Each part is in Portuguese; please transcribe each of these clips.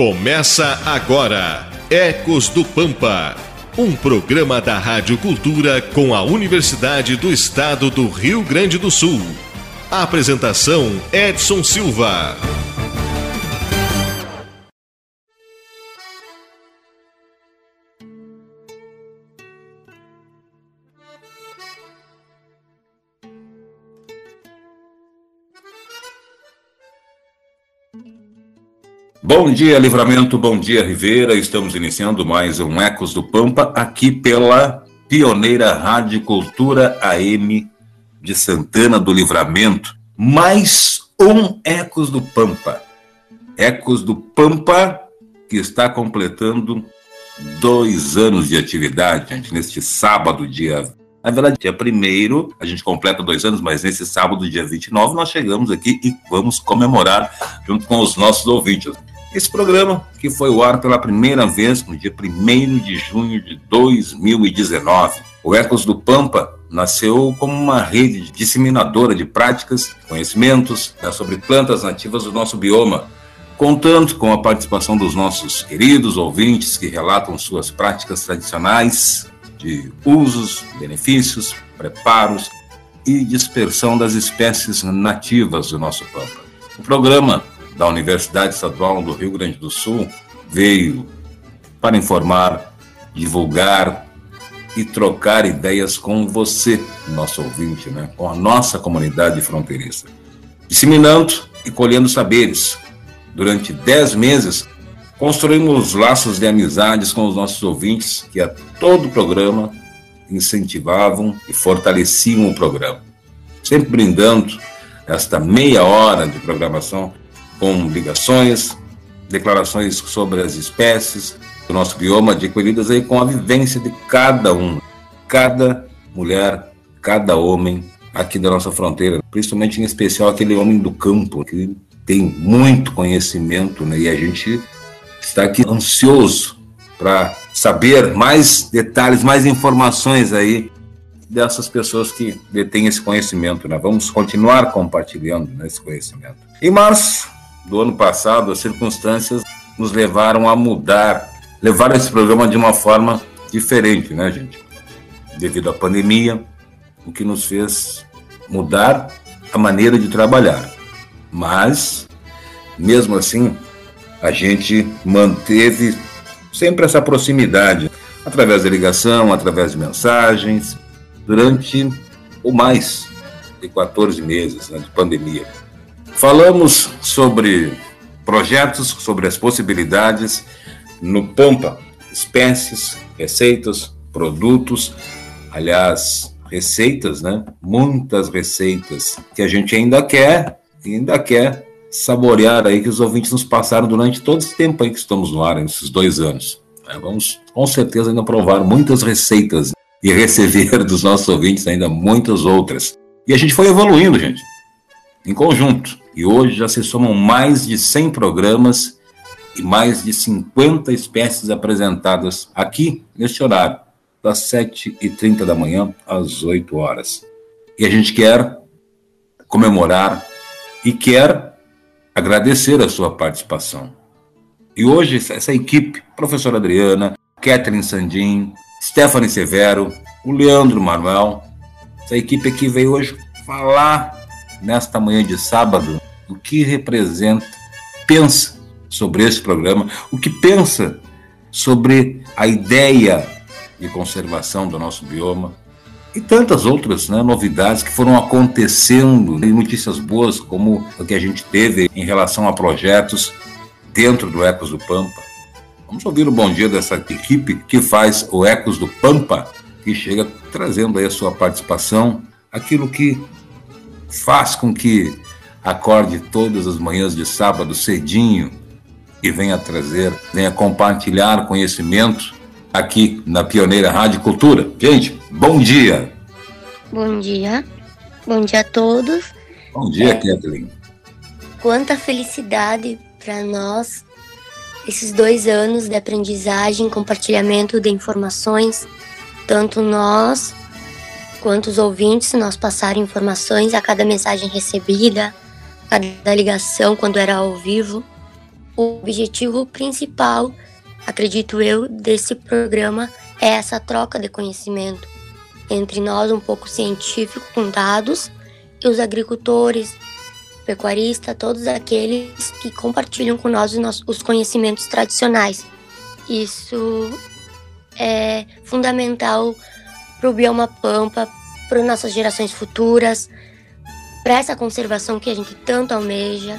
Começa agora Ecos do Pampa, um programa da Rádio Cultura com a Universidade do Estado do Rio Grande do Sul. apresentação Edson Silva. Bom dia, Livramento, bom dia, Ribeira. Estamos iniciando mais um Ecos do Pampa aqui pela pioneira Rádio Cultura AM de Santana do Livramento. Mais um Ecos do Pampa. Ecos do Pampa que está completando dois anos de atividade, gente, neste sábado, dia. Na verdade, dia 1 a gente completa dois anos, mas nesse sábado, dia 29, nós chegamos aqui e vamos comemorar junto com os nossos ouvintes. Esse programa, que foi ao ar pela primeira vez no dia 1 de junho de 2019. O Ecos do Pampa nasceu como uma rede disseminadora de práticas, conhecimentos né, sobre plantas nativas do nosso bioma, contando com a participação dos nossos queridos ouvintes que relatam suas práticas tradicionais de usos, benefícios, preparos e dispersão das espécies nativas do nosso Pampa. O programa da Universidade Estadual do Rio Grande do Sul veio para informar, divulgar e trocar ideias com você, nosso ouvinte, né? com a nossa comunidade fronteiriça. Disseminando e colhendo saberes. Durante dez meses, construímos laços de amizades com os nossos ouvintes que a todo o programa incentivavam e fortaleciam o programa. Sempre brindando esta meia hora de programação com ligações, declarações sobre as espécies do nosso bioma, adquiridas aí com a vivência de cada um, cada mulher, cada homem aqui da nossa fronteira, principalmente em especial aquele homem do campo que tem muito conhecimento, né? E a gente está aqui ansioso para saber mais detalhes, mais informações aí dessas pessoas que detêm esse conhecimento, né? Vamos continuar compartilhando né, esse conhecimento. Em março, do ano passado, as circunstâncias nos levaram a mudar, levar esse programa de uma forma diferente, né, gente? Devido à pandemia, o que nos fez mudar a maneira de trabalhar. Mas, mesmo assim, a gente manteve sempre essa proximidade, através da ligação, através de mensagens, durante o mais de 14 meses né, de pandemia. Falamos sobre projetos, sobre as possibilidades no Pampa, espécies, receitas, produtos, aliás, receitas, né? Muitas receitas que a gente ainda quer, ainda quer saborear aí que os ouvintes nos passaram durante todo esse tempo aí que estamos no ar, esses dois anos. É, vamos com certeza ainda provar muitas receitas e receber dos nossos ouvintes ainda muitas outras. E a gente foi evoluindo, gente em conjunto. E hoje já se somam mais de 100 programas e mais de 50 espécies apresentadas aqui neste horário, das 7h30 da manhã às 8 horas. E a gente quer comemorar e quer agradecer a sua participação. E hoje, essa equipe, professora Adriana, Catherine Sandin, Stephanie Severo, o Leandro Manuel, essa equipe aqui veio hoje falar nesta manhã de sábado, o que representa, pensa sobre esse programa, o que pensa sobre a ideia de conservação do nosso bioma e tantas outras né, novidades que foram acontecendo e notícias boas como o que a gente teve em relação a projetos dentro do Ecos do Pampa. Vamos ouvir o bom dia dessa equipe que faz o Ecos do Pampa, que chega trazendo aí a sua participação, aquilo que faz com que acorde todas as manhãs de sábado cedinho e venha trazer, venha compartilhar conhecimento aqui na Pioneira Rádio Cultura. Gente, bom dia! Bom dia, bom dia a todos. Bom dia, é, Kathleen. Quanta felicidade para nós esses dois anos de aprendizagem, compartilhamento de informações, tanto nós quanto os ouvintes nós passaram informações a cada mensagem recebida, a cada ligação quando era ao vivo. o objetivo principal, acredito eu, desse programa é essa troca de conhecimento entre nós, um pouco científico, com dados, e os agricultores, pecuaristas, todos aqueles que compartilham com nós os conhecimentos tradicionais. Isso é fundamental para o bioma pampa, para nossas gerações futuras, para essa conservação que a gente tanto almeja.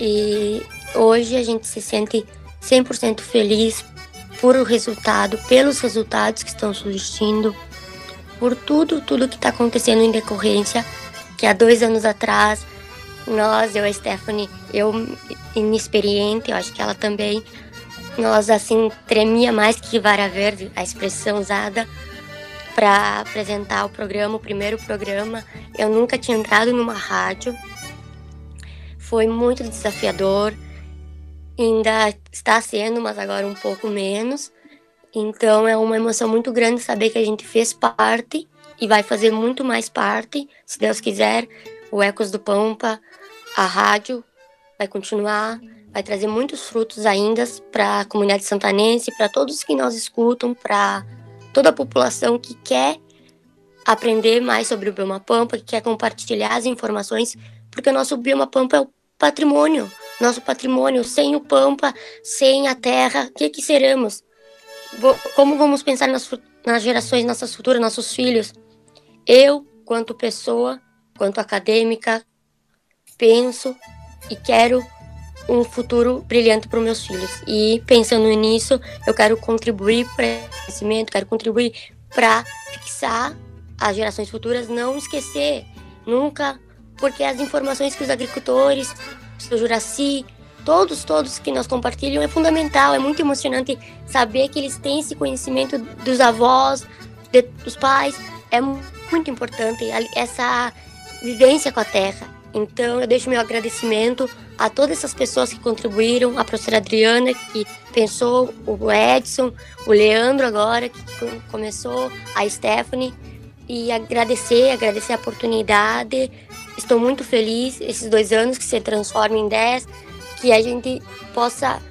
E hoje a gente se sente 100% feliz por o resultado, pelos resultados que estão surgindo, por tudo, tudo que está acontecendo em decorrência, que há dois anos atrás, nós, eu, a Stephanie, eu inexperiente, eu acho que ela também, nós assim, tremia mais que vara verde, a expressão usada, para apresentar o programa, o primeiro programa. Eu nunca tinha entrado numa rádio. Foi muito desafiador. Ainda está sendo, mas agora um pouco menos. Então é uma emoção muito grande saber que a gente fez parte e vai fazer muito mais parte, se Deus quiser. O Ecos do Pampa, a rádio vai continuar, vai trazer muitos frutos ainda para a comunidade santanense, para todos que nós escutam, para toda a população que quer aprender mais sobre o Bioma Pampa, que quer compartilhar as informações, porque o nosso Bioma Pampa é o patrimônio, nosso patrimônio. Sem o Pampa, sem a terra, o que, que seremos? Como vamos pensar nas, nas gerações, nossas futuras, nossos filhos? Eu, quanto pessoa, quanto acadêmica, penso e quero um futuro brilhante para os meus filhos. E pensando nisso, eu quero contribuir para esse conhecimento, quero contribuir para fixar as gerações futuras, não esquecer nunca, porque as informações que os agricultores, o Juraci, todos, todos que nós compartilham é fundamental, é muito emocionante saber que eles têm esse conhecimento dos avós, de, dos pais, é muito importante essa vivência com a terra. Então eu deixo meu agradecimento a todas essas pessoas que contribuíram, a professora Adriana que pensou, o Edson, o Leandro agora que começou, a Stephanie e agradecer, agradecer a oportunidade. Estou muito feliz esses dois anos que se transformem em dez, que a gente possa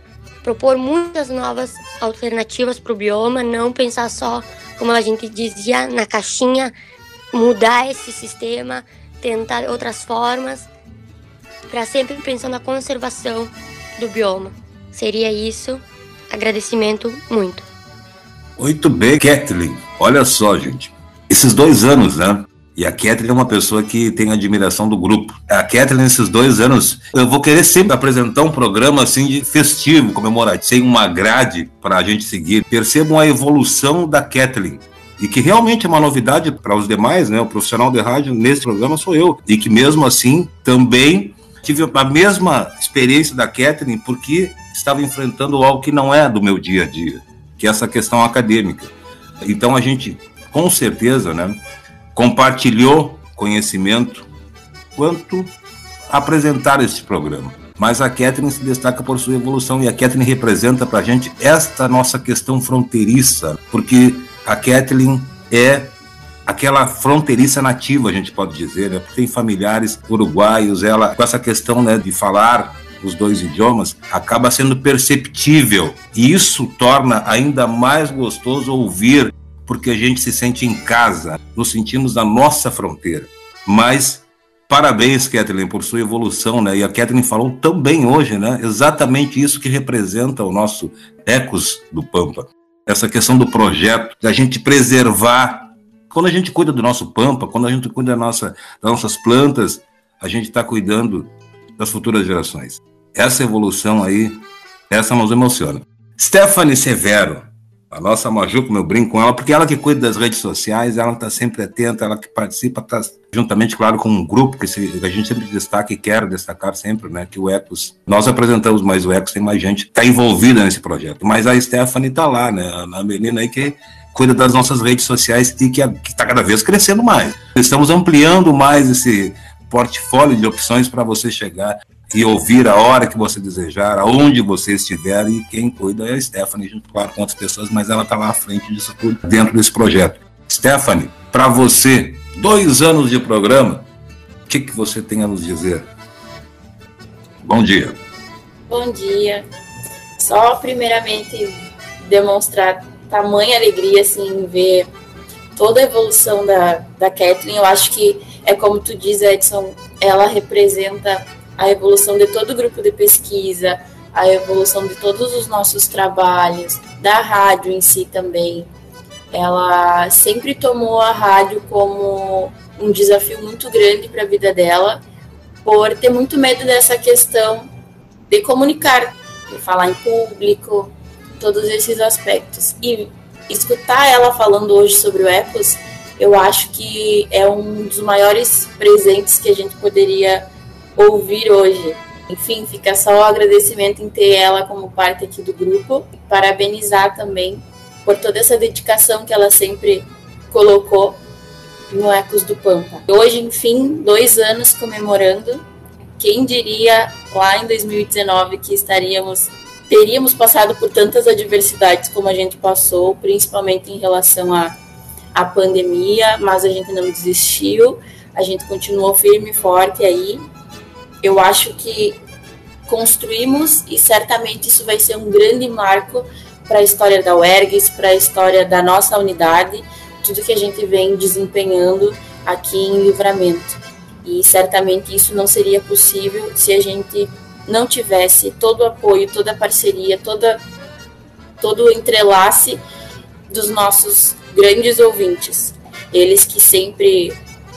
propor muitas novas alternativas para o bioma, não pensar só, como a gente dizia, na caixinha, mudar esse sistema, tentar outras formas para sempre pensar na conservação do bioma. Seria isso. Agradecimento muito. Muito bem, Kathleen. Olha só, gente. Esses dois anos, né? E a Kathleen é uma pessoa que tem admiração do grupo. A Kathleen, nesses dois anos, eu vou querer sempre apresentar um programa assim de festivo, comemorativo, sem uma grade para a gente seguir. Percebam a evolução da Kathleen e que realmente é uma novidade para os demais, né? O profissional de rádio nesse programa sou eu, e que mesmo assim também tive a mesma experiência da Catherine, porque estava enfrentando algo que não é do meu dia a dia, que é essa questão acadêmica. Então a gente, com certeza, né, compartilhou conhecimento quanto apresentar esse programa. Mas a Catherine se destaca por sua evolução e a Catherine representa para a gente esta nossa questão fronteiriça, porque a Kathleen é aquela fronteiriça nativa, a gente pode dizer, né? Tem familiares uruguaios, ela com essa questão, né, de falar os dois idiomas, acaba sendo perceptível. E isso torna ainda mais gostoso ouvir, porque a gente se sente em casa, nos sentimos na nossa fronteira. Mas parabéns, Kathleen, por sua evolução, né? E a Kathleen falou também hoje, né? Exatamente isso que representa o nosso Ecos do Pampa essa questão do projeto, da gente preservar. Quando a gente cuida do nosso pampa, quando a gente cuida da nossa, das nossas plantas, a gente está cuidando das futuras gerações. Essa evolução aí, essa nos emociona. Stephanie Severo, a nossa Maju, como eu brinco com ela, porque ela que cuida das redes sociais, ela está sempre atenta, ela que participa, está juntamente, claro, com um grupo que, se, a gente sempre destaca e quer destacar sempre, né, que o Ecos, nós apresentamos, mas o Ecos tem mais gente está envolvida nesse projeto. Mas a Stephanie está lá, né, a menina aí que cuida das nossas redes sociais e que está cada vez crescendo mais. Estamos ampliando mais esse portfólio de opções para você chegar e ouvir a hora que você desejar, aonde você estiver, e quem cuida é a Stephanie, junto claro, com outras pessoas, mas ela está lá à frente disso tudo, dentro desse projeto. Stephanie, para você, dois anos de programa, o que, que você tem a nos dizer? Bom dia. Bom dia. Só primeiramente demonstrar tamanha alegria assim ver toda a evolução da, da Kathleen. Eu acho que é como tu diz, Edson, ela representa a evolução de todo o grupo de pesquisa, a evolução de todos os nossos trabalhos, da rádio em si também. Ela sempre tomou a rádio como um desafio muito grande para a vida dela, por ter muito medo dessa questão de comunicar, de falar em público, todos esses aspectos. E escutar ela falando hoje sobre o Ecos, eu acho que é um dos maiores presentes que a gente poderia ouvir hoje. Enfim, fica só o agradecimento em ter ela como parte aqui do grupo. Parabenizar também por toda essa dedicação que ela sempre colocou no Ecos do Pampa. Hoje, enfim, dois anos comemorando. Quem diria lá em 2019 que estaríamos teríamos passado por tantas adversidades como a gente passou, principalmente em relação à, à pandemia, mas a gente não desistiu, a gente continuou firme e forte aí. Eu acho que construímos e certamente isso vai ser um grande marco para a história da UERGS, para a história da nossa unidade, tudo que a gente vem desempenhando aqui em Livramento. E certamente isso não seria possível se a gente não tivesse todo o apoio, toda a parceria, toda, todo o entrelace dos nossos grandes ouvintes. Eles que sempre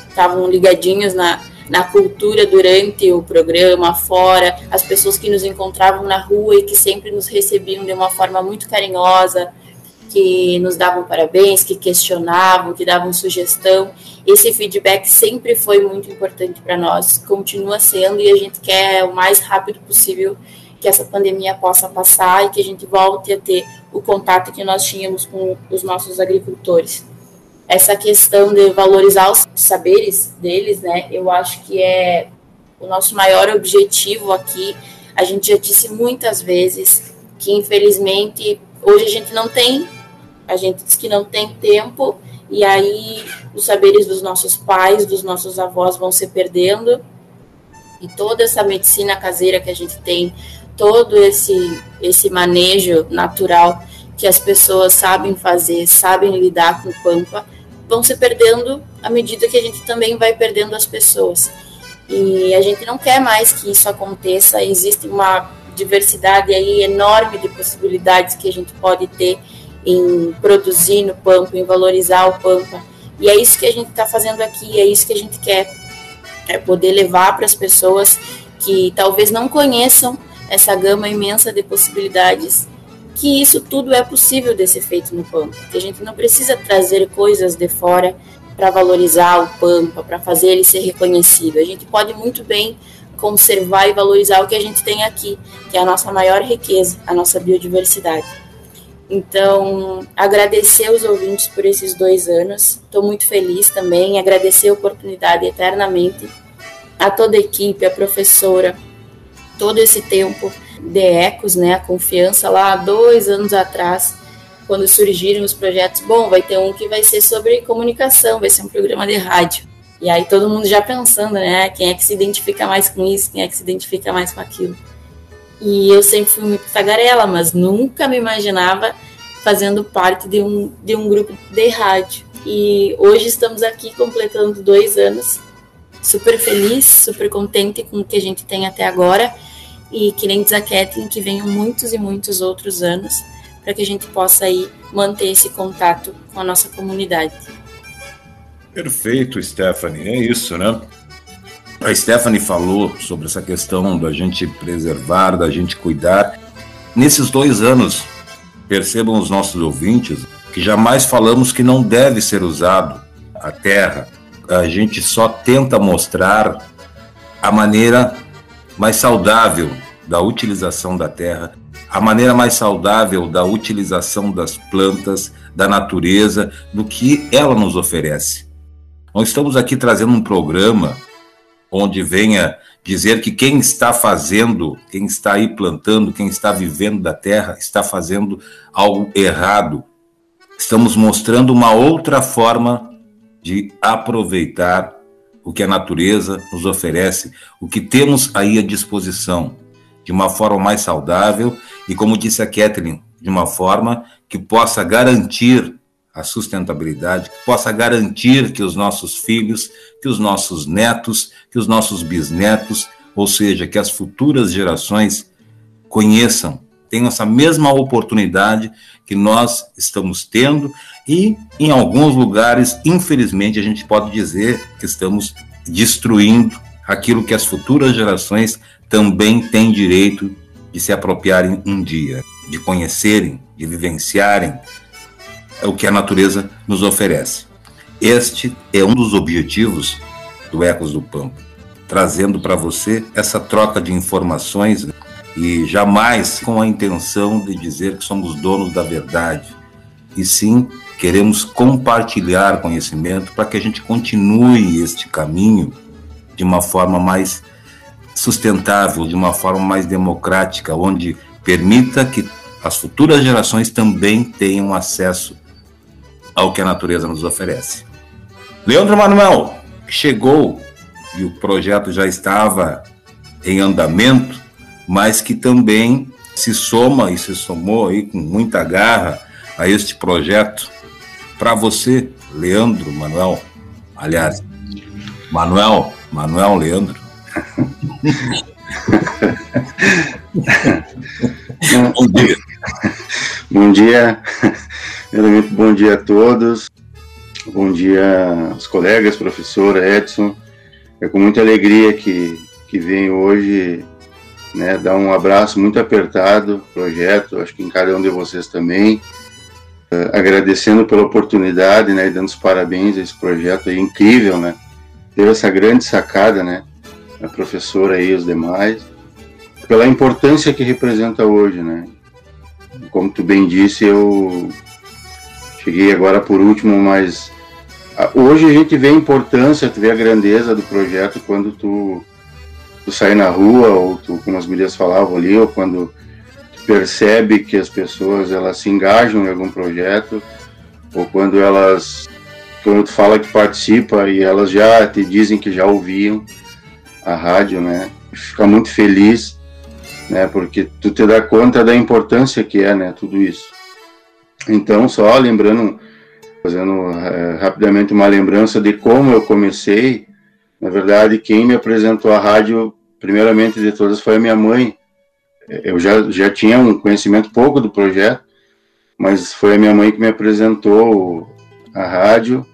estavam ligadinhos na, na cultura durante o programa, fora, as pessoas que nos encontravam na rua e que sempre nos recebiam de uma forma muito carinhosa, que nos davam parabéns, que questionavam, que davam sugestão. Esse feedback sempre foi muito importante para nós, continua sendo e a gente quer o mais rápido possível que essa pandemia possa passar e que a gente volte a ter o contato que nós tínhamos com os nossos agricultores. Essa questão de valorizar os saberes deles, né? Eu acho que é o nosso maior objetivo aqui. A gente já disse muitas vezes que infelizmente hoje a gente não tem a gente diz que não tem tempo, e aí os saberes dos nossos pais, dos nossos avós vão se perdendo, e toda essa medicina caseira que a gente tem, todo esse, esse manejo natural que as pessoas sabem fazer, sabem lidar com o pampa, vão se perdendo à medida que a gente também vai perdendo as pessoas. E a gente não quer mais que isso aconteça, existe uma diversidade aí enorme de possibilidades que a gente pode ter em produzir no Pampa, em valorizar o Pampa. E é isso que a gente está fazendo aqui, é isso que a gente quer, é poder levar para as pessoas que talvez não conheçam essa gama imensa de possibilidades, que isso tudo é possível de ser feito no Pampa, que a gente não precisa trazer coisas de fora para valorizar o Pampa, para fazer ele ser reconhecido. A gente pode muito bem conservar e valorizar o que a gente tem aqui, que é a nossa maior riqueza, a nossa biodiversidade. Então, agradecer os ouvintes por esses dois anos. Estou muito feliz também. Agradecer a oportunidade eternamente a toda a equipe, a professora, todo esse tempo de ecos, né? A confiança lá dois anos atrás, quando surgiram os projetos. Bom, vai ter um que vai ser sobre comunicação, vai ser um programa de rádio. E aí todo mundo já pensando, né? Quem é que se identifica mais com isso? Quem é que se identifica mais com aquilo? E eu sempre fui muito tagarela, mas nunca me imaginava fazendo parte de um, de um grupo de rádio. E hoje estamos aqui completando dois anos, super feliz, super contente com o que a gente tem até agora. E que nem Kathleen, que venham muitos e muitos outros anos para que a gente possa aí manter esse contato com a nossa comunidade. Perfeito, Stephanie, é isso, né? A Stephanie falou sobre essa questão da gente preservar, da gente cuidar. Nesses dois anos, percebam os nossos ouvintes que jamais falamos que não deve ser usado a terra. A gente só tenta mostrar a maneira mais saudável da utilização da terra, a maneira mais saudável da utilização das plantas, da natureza, do que ela nos oferece. Nós estamos aqui trazendo um programa onde venha dizer que quem está fazendo, quem está aí plantando, quem está vivendo da terra, está fazendo algo errado. Estamos mostrando uma outra forma de aproveitar o que a natureza nos oferece, o que temos aí à disposição. de uma forma mais saudável e, como disse a Kathleen, de uma forma que possa garantir a sustentabilidade, que possa garantir que os nossos filhos, que os nossos netos, que os nossos bisnetos, ou seja, que as futuras gerações conheçam, tenham essa mesma oportunidade que nós estamos tendo e em alguns lugares, infelizmente, a gente pode dizer que estamos destruindo aquilo que as futuras gerações também têm direito de se apropriarem um dia, de conhecerem, de vivenciarem o que a natureza nos oferece. Este é um dos objetivos do Ecos do Pampa, trazendo para você essa troca de informações e jamais com a intenção de dizer que somos donos da verdade, e sim queremos compartilhar conhecimento para que a gente continue este caminho de uma forma mais sustentável, de uma forma mais democrática, onde permita que as futuras gerações também tenham acesso ao que a natureza nos oferece. Leandro Manuel chegou e o projeto já estava em andamento mas que também se soma e se somou aí com muita garra a este projeto. Para você, Leandro Manuel, aliás, Manuel, Manuel Leandro. bom dia. Bom dia. Primeiramente, bom dia a todos. Bom dia aos colegas, professora Edson. É com muita alegria que, que venho hoje né, dar um abraço muito apertado projeto, acho que em cada um de vocês também, uh, agradecendo pela oportunidade, né, e dando os parabéns a esse projeto aí, incrível, né, teve essa grande sacada, né, a professora e os demais, pela importância que representa hoje, né, como tu bem disse, eu cheguei agora por último, mas hoje a gente vê a importância, tu vê a grandeza do projeto quando tu tu sai na rua, ou tu, como as mulheres falavam ali, ou quando tu percebe que as pessoas elas se engajam em algum projeto, ou quando elas, quando tu fala que participa e elas já te dizem que já ouviam a rádio, né? Fica muito feliz, né? Porque tu te dá conta da importância que é, né? Tudo isso. Então, só lembrando, fazendo é, rapidamente uma lembrança de como eu comecei, na verdade, quem me apresentou a rádio primeiramente de todas foi a minha mãe. Eu já, já tinha um conhecimento pouco do projeto, mas foi a minha mãe que me apresentou a rádio.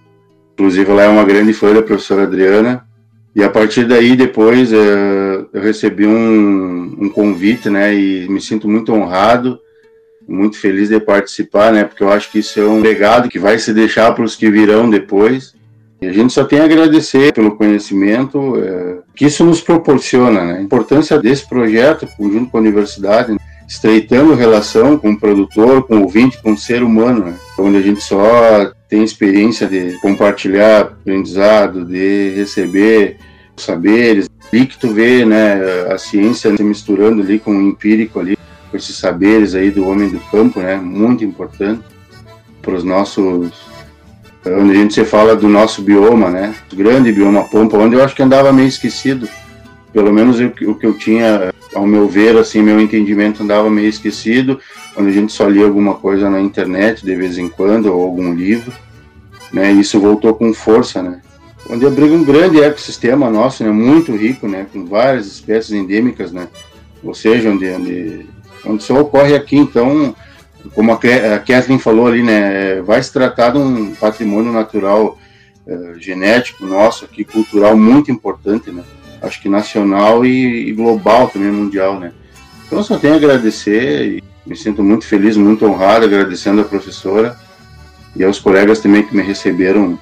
Inclusive, ela é uma grande fã da professora Adriana. E a partir daí, depois, eh, eu recebi um, um convite, né? E me sinto muito honrado, muito feliz de participar, né? Porque eu acho que isso é um legado que vai se deixar para os que virão depois. E a gente só tem a agradecer pelo conhecimento é, que isso nos proporciona, né? A importância desse projeto, junto com a universidade, estreitando relação com o produtor, com o ouvinte, com o ser humano, né? onde a gente só tem experiência de compartilhar aprendizado, de receber saberes, ali que tu vê, né, a ciência se misturando ali com o empírico ali, com esses saberes aí do homem do campo, né, muito importante para os nossos onde a gente se fala do nosso bioma, né? Grande bioma Pampa, onde eu acho que andava meio esquecido. Pelo menos o que eu tinha, ao meu ver, assim, meu entendimento andava meio esquecido, onde a gente só lia alguma coisa na internet de vez em quando, ou algum livro, né? E isso voltou com força, né? Onde abriga um grande ecossistema nosso, né? Muito rico, né? Com várias espécies endêmicas, né? Ou seja, onde, onde, onde só ocorre aqui, então como a Kathleen falou ali, né, vai se tratar de um patrimônio natural uh, genético nosso aqui, cultural muito importante, né? Acho que nacional e, e, global também, mundial, né? Então só tenho a agradecer e me sinto muito feliz, muito honrado, agradecendo a professora e aos colegas também que me receberam,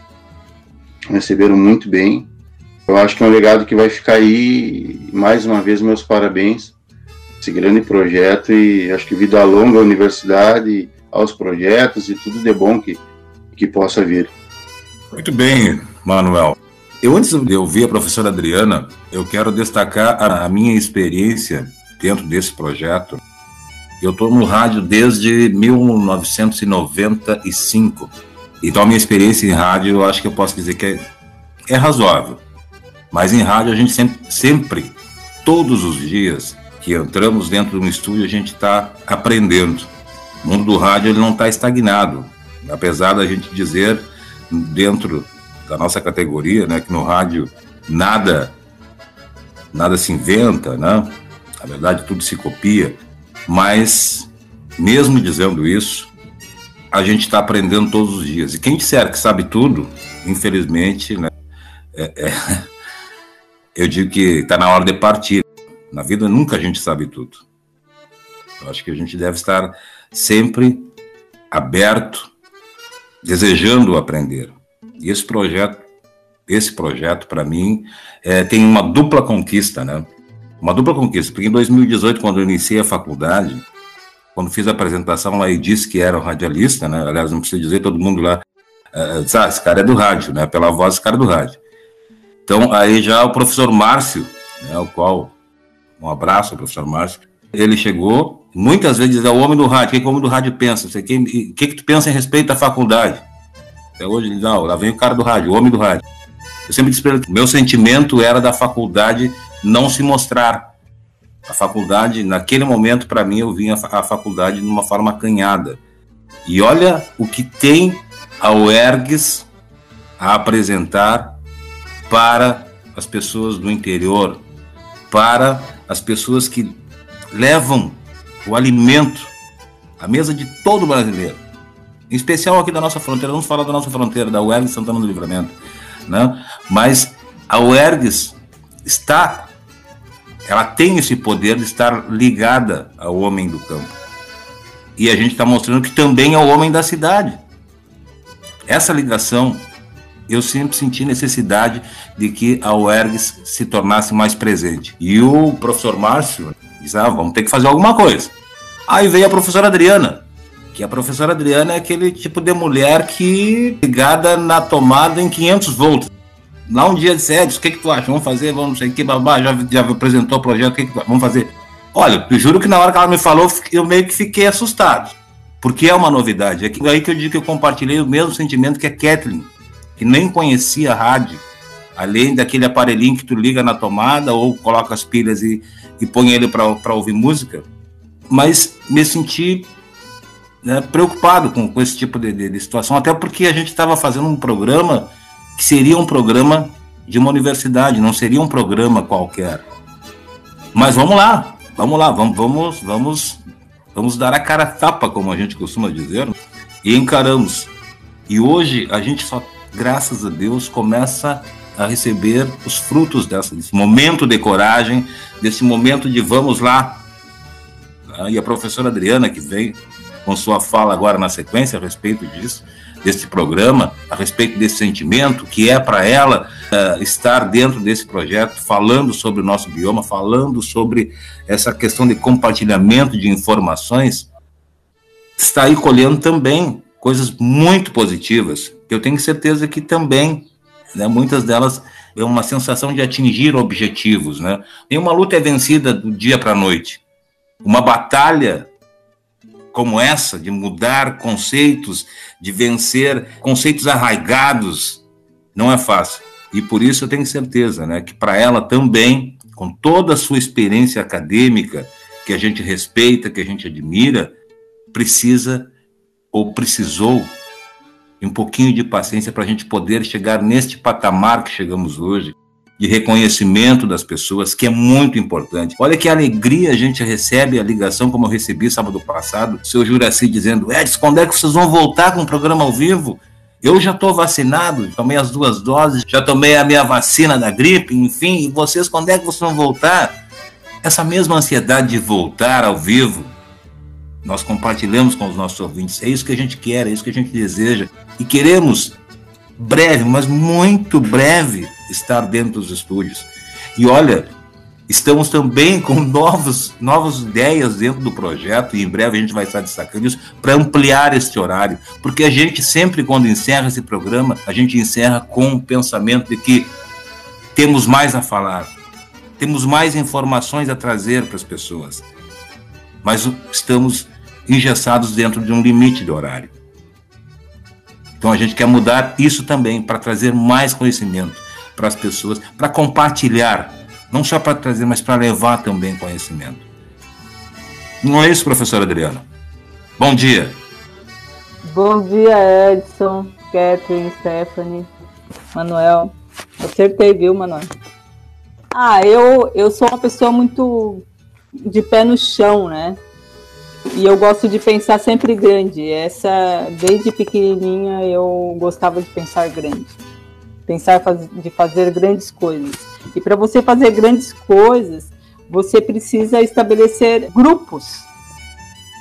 receberam muito bem. Eu acho que é um legado que vai ficar aí. Mais uma vez, meus parabéns esse grande projeto e acho que vida longa à universidade, aos projetos e tudo de bom que, que possa vir. Muito bem, Manuel. Eu, antes de ouvir a professora Adriana, eu quero destacar a, a minha experiência dentro desse projeto. Eu estou no rádio desde 1995. Então, a minha experiência em rádio, eu acho que eu posso dizer que é, é razoável. Mas em rádio, a gente sempre, sempre, todos os dias, que entramos dentro de um estúdio, a gente está aprendendo. O mundo do rádio ele não está estagnado, apesar da gente dizer dentro da nossa categoria, né, que no rádio nada nada se inventa, né? Na verdade tudo se copia, mas mesmo dizendo isso, a gente está aprendendo todos os dias. E quem disser que sabe tudo, infelizmente, né, é, é, eu digo que está na hora de partir. Na vida nunca a gente sabe tudo. Eu acho que a gente deve estar sempre aberto, desejando aprender. E esse projeto, esse projeto para mim é, tem uma dupla conquista, né? Uma dupla conquista, porque em 2018, quando eu iniciei a faculdade, quando fiz a apresentação lá e disse que era um radialista, né? Aliás, não precisa dizer, todo mundo lá disse, ah, esse cara é do rádio, né? Pela voz, esse cara é do rádio. Então, aí já o professor Márcio, né, o qual, um abraço professor Márcio, ele chegou, muitas vezes é o homem do rádio, o que, que o homem do rádio pensa? O que, que, que tu pensa em respeito à faculdade? Até hoje não, lá vem o cara do rádio, o homem do rádio. Eu sempre disse para ele, meu sentimento era da faculdade não se mostrar. A faculdade, naquele momento, para mim, eu vinha a faculdade de uma forma acanhada. E olha o que tem a UERGS a apresentar para as pessoas do interior, para as pessoas que levam o alimento à mesa de todo brasileiro, em especial aqui da nossa fronteira. Vamos falar da nossa fronteira, da UERGS Santana do Livramento, né? Mas a UERGS está, ela tem esse poder de estar ligada ao homem do campo. E a gente está mostrando que também é o homem da cidade. Essa ligação eu sempre senti necessidade de que a UERGS se tornasse mais presente. E o professor Márcio disse: ah, vamos ter que fazer alguma coisa. Aí veio a professora Adriana, que a professora Adriana é aquele tipo de mulher que ligada na tomada em 500 volts. Lá um dia disse, Edson, o que, que tu acha? Vamos fazer, vamos, não sei o que, babá, já, já apresentou o projeto, o que, que vamos fazer? Olha, eu juro que na hora que ela me falou, eu meio que fiquei assustado, porque é uma novidade. É aí que eu digo que eu compartilhei o mesmo sentimento que a Kathleen, que nem conhecia rádio, além daquele aparelhinho que tu liga na tomada ou coloca as pilhas e, e põe ele para ouvir música, mas me senti né, preocupado com, com esse tipo de, de, de situação, até porque a gente estava fazendo um programa que seria um programa de uma universidade, não seria um programa qualquer. Mas vamos lá, vamos lá, vamos, vamos, vamos, vamos dar a cara tapa, como a gente costuma dizer, e encaramos. E hoje a gente só graças a Deus, começa a receber os frutos dessa, desse momento de coragem, desse momento de vamos lá. Ah, e a professora Adriana, que vem com sua fala agora na sequência a respeito disso, desse programa, a respeito desse sentimento, que é para ela uh, estar dentro desse projeto, falando sobre o nosso bioma, falando sobre essa questão de compartilhamento de informações, está aí colhendo também coisas muito positivas, eu tenho certeza que também, né, muitas delas é uma sensação de atingir objetivos, né? Nenhuma luta é vencida do dia para a noite. Uma batalha como essa de mudar conceitos, de vencer conceitos arraigados, não é fácil. E por isso eu tenho certeza, né, que para ela também, com toda a sua experiência acadêmica, que a gente respeita, que a gente admira, precisa ou precisou um pouquinho de paciência para a gente poder chegar neste patamar que chegamos hoje, de reconhecimento das pessoas, que é muito importante. Olha que alegria a gente recebe a ligação, como eu recebi sábado passado, o seu Juraci dizendo: Edson, quando é que vocês vão voltar com o programa ao vivo? Eu já estou vacinado, tomei as duas doses, já tomei a minha vacina da gripe, enfim, e vocês, quando é que vocês vão voltar? Essa mesma ansiedade de voltar ao vivo, nós compartilhamos com os nossos ouvintes. É isso que a gente quer, é isso que a gente deseja. E queremos, breve, mas muito breve, estar dentro dos estúdios. E olha, estamos também com novos, novas ideias dentro do projeto, e em breve a gente vai estar destacando isso, para ampliar este horário. Porque a gente sempre, quando encerra esse programa, a gente encerra com o pensamento de que temos mais a falar, temos mais informações a trazer para as pessoas mas estamos engessados dentro de um limite de horário. Então a gente quer mudar isso também para trazer mais conhecimento para as pessoas, para compartilhar, não só para trazer, mas para levar também conhecimento. Não é isso, professora Adriana? Bom dia. Bom dia, Edson, Catherine, Stephanie, Manuel. Acertei, viu, Manuel? Ah, eu, eu sou uma pessoa muito de pé no chão, né? E eu gosto de pensar sempre grande. Essa, desde pequenininha, eu gostava de pensar grande. Pensar de fazer grandes coisas. E para você fazer grandes coisas, você precisa estabelecer grupos.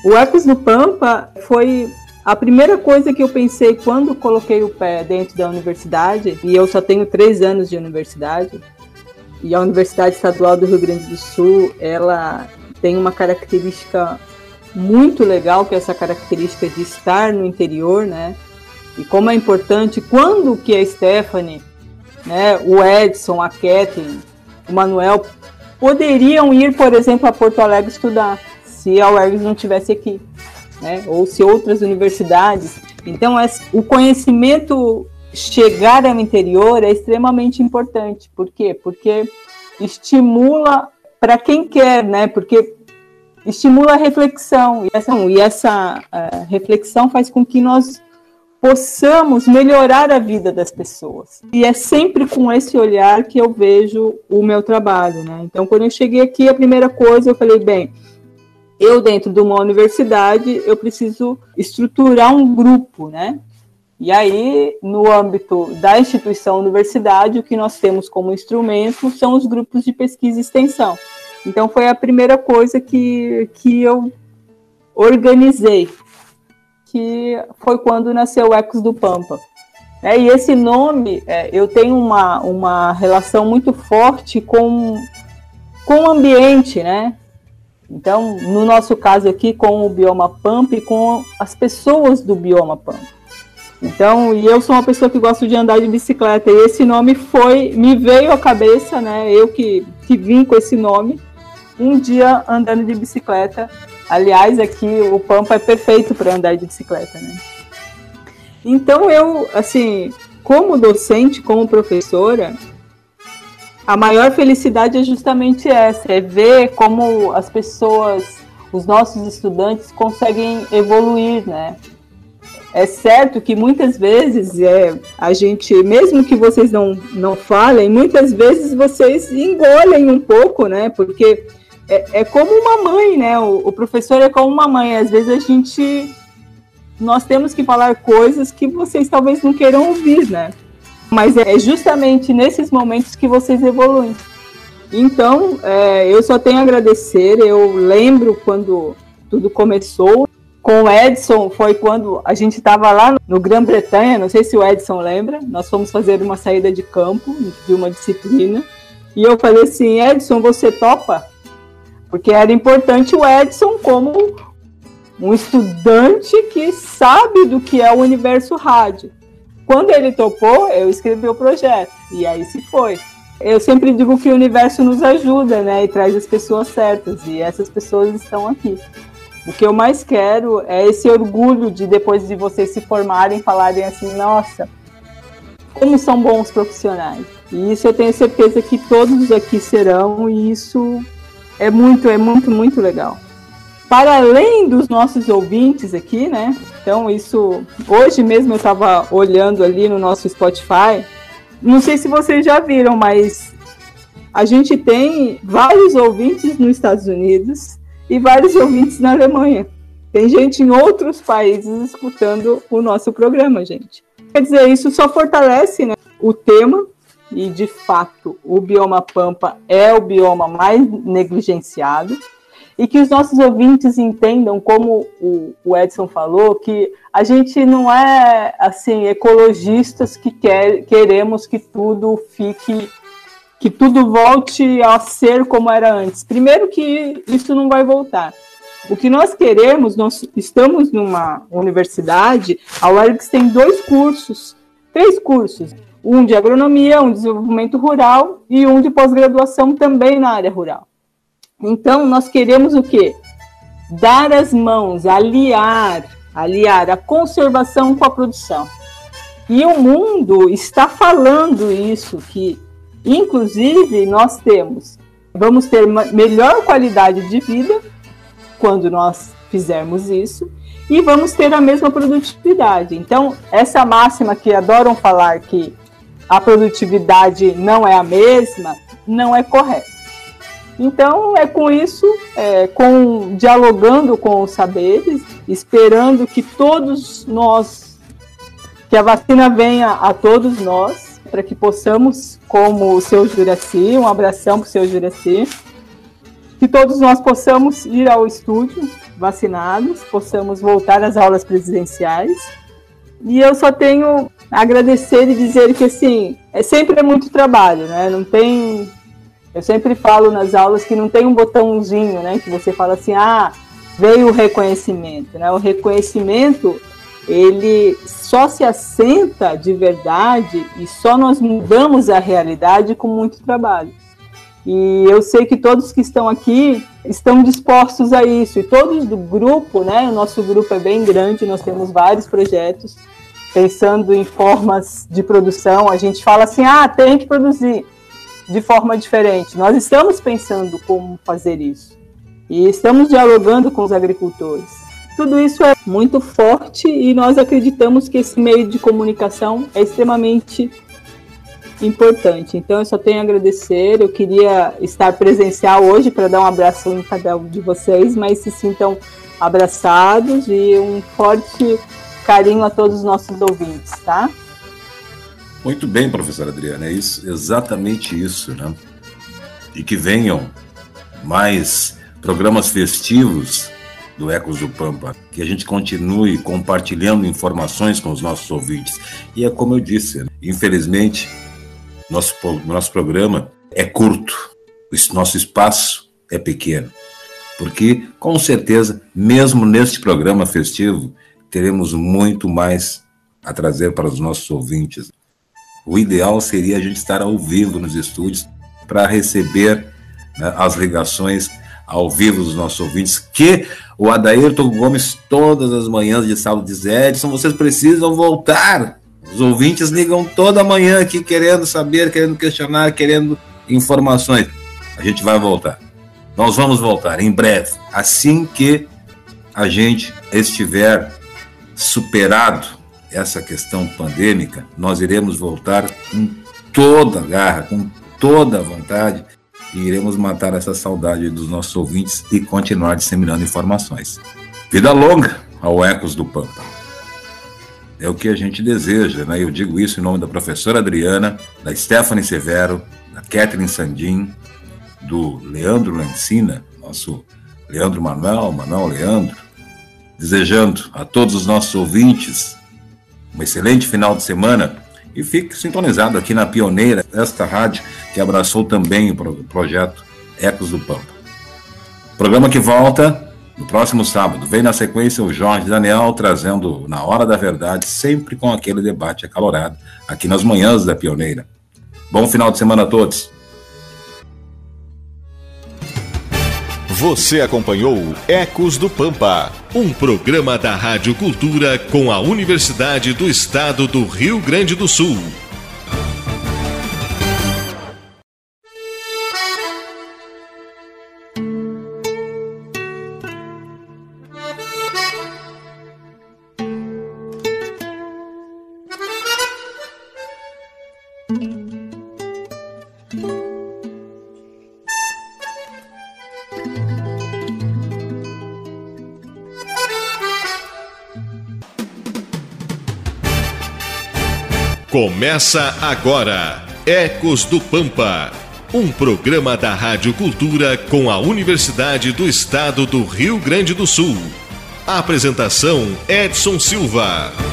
O Ecos do Pampa foi a primeira coisa que eu pensei quando coloquei o pé dentro da universidade, e eu só tenho três anos de universidade, e a Universidade Estadual do Rio Grande do Sul, ela tem uma característica muito legal, que é essa característica de estar no interior, né? E como é importante, quando que a Stephanie, né, o Edson, a Kathleen, o Manuel poderiam ir, por exemplo, a Porto Alegre estudar, se a UERGS não tivesse aqui, né? Ou se outras universidades. Então, o conhecimento chegar ao interior é extremamente importante. Por quê? Porque estimula para quem quer, né? Porque estimula a reflexão e essa, e essa uh, reflexão faz com que nós possamos melhorar a vida das pessoas. E é sempre com esse olhar que eu vejo o meu trabalho, né? Então, quando eu cheguei aqui, a primeira coisa eu falei, bem, eu dentro de uma universidade, eu preciso estruturar um grupo, né? E aí, no âmbito da instituição universidade, o que nós temos como instrumento são os grupos de pesquisa e extensão. Então, foi a primeira coisa que, que eu organizei, que foi quando nasceu o Ecos do Pampa. É, e esse nome, é, eu tenho uma, uma relação muito forte com, com o ambiente, né? Então, no nosso caso aqui, com o bioma Pampa e com as pessoas do bioma Pampa. Então, e eu sou uma pessoa que gosto de andar de bicicleta, e esse nome foi, me veio à cabeça, né? Eu que, que vim com esse nome, um dia andando de bicicleta. Aliás, aqui o Pampa é perfeito para andar de bicicleta, né? Então eu, assim, como docente, como professora, a maior felicidade é justamente essa, é ver como as pessoas, os nossos estudantes conseguem evoluir, né? É certo que muitas vezes é, a gente, mesmo que vocês não, não falem, muitas vezes vocês engolem um pouco, né? Porque é, é como uma mãe, né? O, o, professor é como uma mãe. Às vezes a gente. Nós temos que falar coisas que vocês talvez não queiram ouvir, né? Mas é justamente nesses momentos que vocês evoluem. Então, é, eu só tenho a agradecer. Eu lembro quando tudo começou. Com o Edson, foi quando a gente estava lá no Grã-Bretanha, não sei se o Edson lembra, nós fomos fazer uma saída de campo de uma disciplina. E eu falei assim: Edson, você topa? Porque era importante o Edson como um estudante que sabe do que é o universo rádio. Quando ele topou, eu escrevi o projeto. E aí se foi. Eu sempre digo que o universo nos ajuda, né? E traz as pessoas certas. E essas pessoas estão aqui. O que eu mais quero é esse orgulho de depois de vocês se formarem, falarem assim, nossa, como são bons profissionais. E isso eu tenho certeza que todos aqui serão, e isso é muito, é muito, muito legal. Para além dos nossos ouvintes aqui, né? Então, isso. Hoje mesmo eu estava olhando ali no nosso Spotify. Não sei se vocês já viram, mas a gente tem vários ouvintes nos Estados Unidos e vários ouvintes na Alemanha. Tem gente em outros países escutando o nosso programa, gente. Quer dizer, isso só fortalece né, o tema e de fato o bioma pampa é o bioma mais negligenciado e que os nossos ouvintes entendam, como o, Edson falou, que a gente não é assim ecologistas que quer, queremos que tudo fique, que tudo volte a ser como era antes. Primeiro que isso não vai voltar. O que nós queremos, nós estamos numa universidade, a UERGS tem dois cursos, três cursos um de agronomia, um de desenvolvimento rural e um de pós-graduação também na área rural. Então, nós queremos o quê? Dar as mãos, aliar, aliar a conservação com a produção. E o mundo está falando isso, que inclusive nós temos, vamos ter melhor qualidade de vida quando nós fizermos isso e vamos ter a mesma produtividade. Então, essa máxima que adoram falar que a produtividade não é a mesma, não é correta. Então, é com isso, é, com dialogando com os saberes, esperando que todos nós, que a vacina venha a todos nós, para que possamos, como o seu Juraci, um abração para o seu Juraci, que todos nós possamos ir ao estúdio vacinados, possamos voltar às aulas presenciais. E eu só tenho agradecer e dizer que assim, é sempre é muito trabalho, né? Não tem eu sempre falo nas aulas que não tem um botãozinho, né, que você fala assim: "Ah, veio o reconhecimento", né? O reconhecimento ele só se assenta de verdade e só nós mudamos a realidade com muito trabalho. E eu sei que todos que estão aqui estão dispostos a isso. E todos do grupo, né? O nosso grupo é bem grande, nós temos vários projetos pensando em formas de produção. A gente fala assim: ah, tem que produzir de forma diferente. Nós estamos pensando como fazer isso. E estamos dialogando com os agricultores. Tudo isso é muito forte e nós acreditamos que esse meio de comunicação é extremamente importante. Então, eu só tenho a agradecer. Eu queria estar presencial hoje para dar um abraço em cada um de vocês, mas se sintam abraçados e um forte carinho a todos os nossos ouvintes, tá? Muito bem, professora Adriana, é isso, exatamente isso, né? E que venham mais programas festivos do Ecos do Pampa, que a gente continue compartilhando informações com os nossos ouvintes. E é como eu disse, né? infelizmente, nosso, nosso programa é curto, nosso espaço é pequeno. Porque, com certeza, mesmo neste programa festivo, teremos muito mais a trazer para os nossos ouvintes. O ideal seria a gente estar ao vivo nos estúdios para receber né, as ligações ao vivo dos nossos ouvintes, que o Adairton Gomes, todas as manhãs de sábado, diz: Edson, vocês precisam voltar os ouvintes ligam toda manhã aqui querendo saber, querendo questionar, querendo informações. A gente vai voltar. Nós vamos voltar em breve. Assim que a gente estiver superado essa questão pandêmica, nós iremos voltar com toda a garra, com toda a vontade e iremos matar essa saudade dos nossos ouvintes e continuar disseminando informações. Vida longa ao Ecos do Pampa é o que a gente deseja, né? Eu digo isso em nome da professora Adriana, da Stephanie Severo, da Catherine Sandin, do Leandro Lancina, nosso Leandro Manuel, Manuel Leandro, desejando a todos os nossos ouvintes um excelente final de semana e fique sintonizado aqui na Pioneira, esta rádio que abraçou também o projeto Ecos do Pampa. Programa que volta no próximo sábado, vem na sequência o Jorge Daniel trazendo Na Hora da Verdade, sempre com aquele debate acalorado, aqui nas manhãs da Pioneira. Bom final de semana a todos. Você acompanhou Ecos do Pampa, um programa da Rádio Cultura com a Universidade do Estado do Rio Grande do Sul. Começa agora Ecos do Pampa, um programa da Rádio Cultura com a Universidade do Estado do Rio Grande do Sul. apresentação Edson Silva.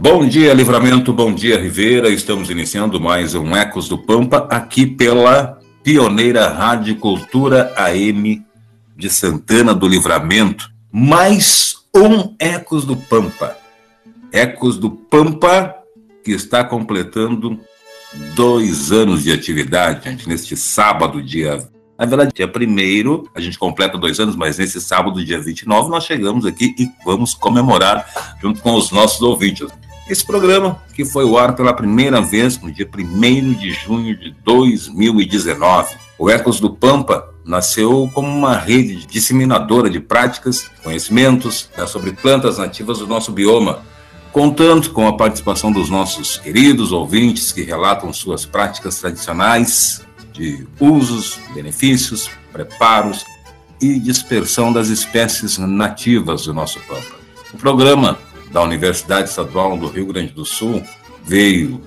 Bom dia, Livramento, bom dia, Ribeira. Estamos iniciando mais um Ecos do Pampa aqui pela pioneira Rádio Cultura AM de Santana do Livramento. Mais um Ecos do Pampa. Ecos do Pampa que está completando dois anos de atividade, gente, neste sábado, dia Na verdade, dia 1 a gente completa dois anos, mas nesse sábado, dia 29, nós chegamos aqui e vamos comemorar junto com os nossos ouvintes. Esse programa, que foi ao ar pela primeira vez no dia 1 de junho de 2019. O Ecos do Pampa nasceu como uma rede disseminadora de práticas, conhecimentos né, sobre plantas nativas do nosso bioma, contando com a participação dos nossos queridos ouvintes que relatam suas práticas tradicionais, de usos, benefícios, preparos e dispersão das espécies nativas do nosso Pampa. O programa da Universidade Estadual do Rio Grande do Sul veio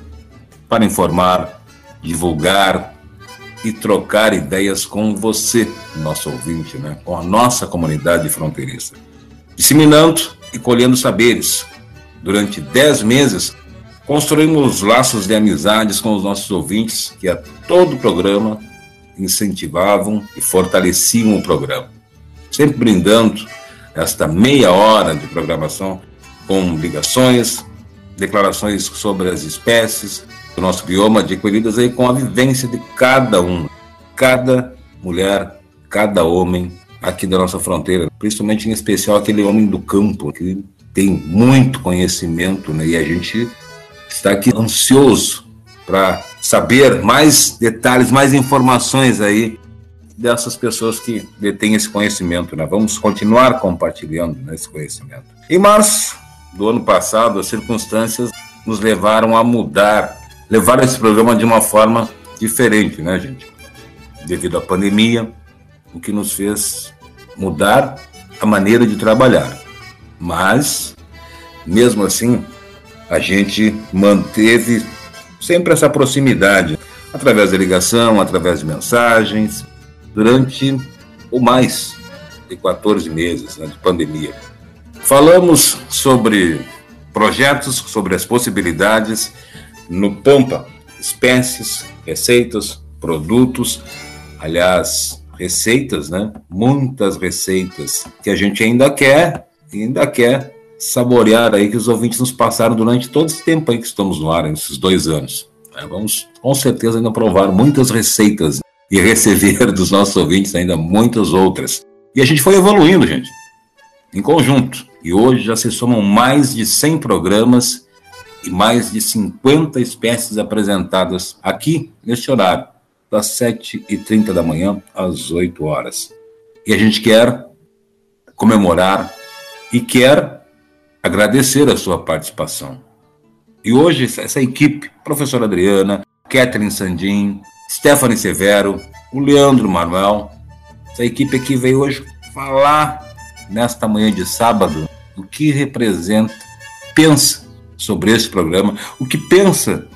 para informar, divulgar e trocar ideias com você, nosso ouvinte, né? com a nossa comunidade fronteiriça. Disseminando e colhendo saberes. Durante dez meses, Construímos laços de amizades com os nossos ouvintes que a todo programa incentivavam e fortaleciam o programa. Sempre brindando esta meia hora de programação com ligações, declarações sobre as espécies do nosso bioma, adquiridas aí com a vivência de cada um, cada mulher, cada homem aqui da nossa fronteira, principalmente em especial aquele homem do campo, que tem muito conhecimento, né? E a gente está aqui ansioso para saber mais detalhes, mais informações aí dessas pessoas que detêm esse conhecimento. Né? Vamos continuar compartilhando né, esse conhecimento. Em março do ano passado, as circunstâncias nos levaram a mudar, levar esse programa de uma forma diferente, né, gente? Devido à pandemia, o que nos fez mudar a maneira de trabalhar. Mas, mesmo assim, a gente manteve sempre essa proximidade, através da ligação, através de mensagens, durante o mais de 14 meses né, de pandemia. Falamos sobre projetos, sobre as possibilidades no Pampa, espécies, receitas, produtos, aliás, receitas, né? Muitas receitas que a gente ainda quer, ainda quer saborear aí que os ouvintes nos passaram durante todo esse tempo aí que estamos no ar, esses dois anos. É, vamos com certeza ainda provar muitas receitas e receber dos nossos ouvintes ainda muitas outras. E a gente foi evoluindo, gente, em conjunto. E hoje já se somam mais de 100 programas e mais de 50 espécies apresentadas aqui neste horário, das 7h30 da manhã às 8 horas. E a gente quer comemorar e quer agradecer a sua participação. E hoje, essa equipe, professora Adriana, Catherine Sandin, Stephanie Severo, o Leandro Manuel, essa equipe aqui veio hoje falar, nesta manhã de sábado, o que representa, pensa sobre esse programa, o que pensa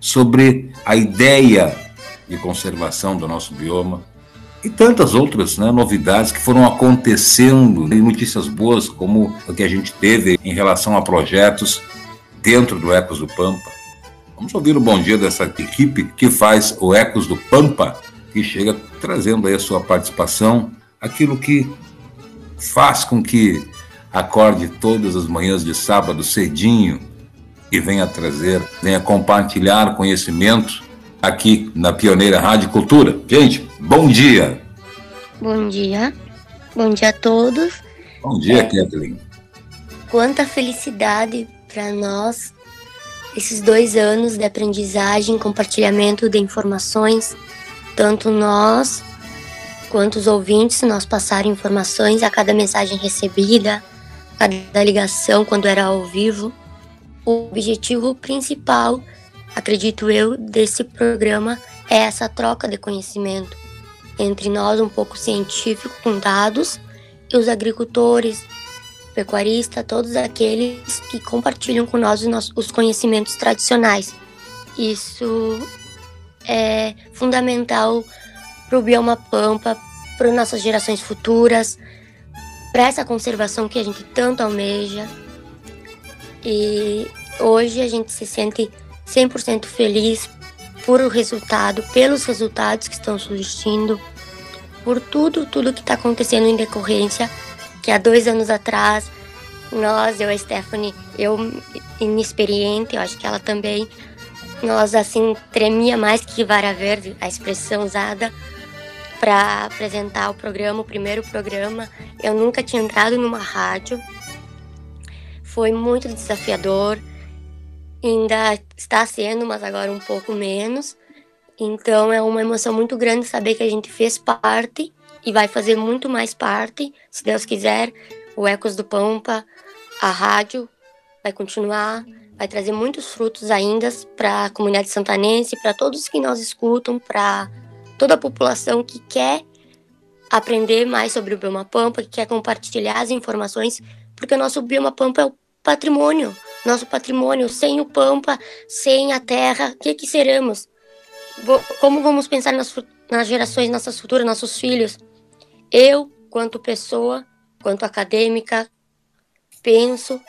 sobre a ideia de conservação do nosso bioma, e tantas outras né, novidades que foram acontecendo, e notícias boas, como o que a gente teve em relação a projetos dentro do Ecos do Pampa. Vamos ouvir o bom dia dessa equipe que faz o Ecos do Pampa, que chega trazendo aí a sua participação, aquilo que faz com que acorde todas as manhãs de sábado cedinho e venha trazer, venha compartilhar conhecimento aqui na Pioneira Rádio Cultura. Gente, bom dia. Bom dia. Bom dia a todos. Bom dia, é, Kathleen. Quanta felicidade para nós esses dois anos de aprendizagem, compartilhamento de informações, tanto nós quanto os ouvintes, nós passar informações a cada mensagem recebida, a cada ligação quando era ao vivo. O objetivo principal acredito eu, desse programa é essa troca de conhecimento entre nós, um pouco científico, com dados, e os agricultores, pecuaristas, todos aqueles que compartilham com nós os conhecimentos tradicionais. Isso é fundamental para o bioma pampa, para nossas gerações futuras, para essa conservação que a gente tanto almeja. E hoje a gente se sente 100% feliz por o resultado, pelos resultados que estão surgindo, por tudo, tudo que está acontecendo em decorrência, que há dois anos atrás, nós, eu, a Stephanie, eu inexperiente, eu acho que ela também, nós assim, tremia mais que vara verde, a expressão usada, para apresentar o programa, o primeiro programa. Eu nunca tinha entrado numa rádio. Foi muito desafiador. Ainda está sendo, mas agora um pouco menos. Então é uma emoção muito grande saber que a gente fez parte e vai fazer muito mais parte, se Deus quiser. O Ecos do Pampa, a rádio vai continuar, vai trazer muitos frutos ainda para a comunidade santanense, para todos que nós escutam, para toda a população que quer aprender mais sobre o Bioma Pampa, que quer compartilhar as informações, porque o nosso Bioma Pampa é o patrimônio, nosso patrimônio. Sem o Pampa, sem a terra, o que, que seremos? Como vamos pensar nas, nas gerações, nossas futuras, nossos filhos? Eu, quanto pessoa, quanto acadêmica, penso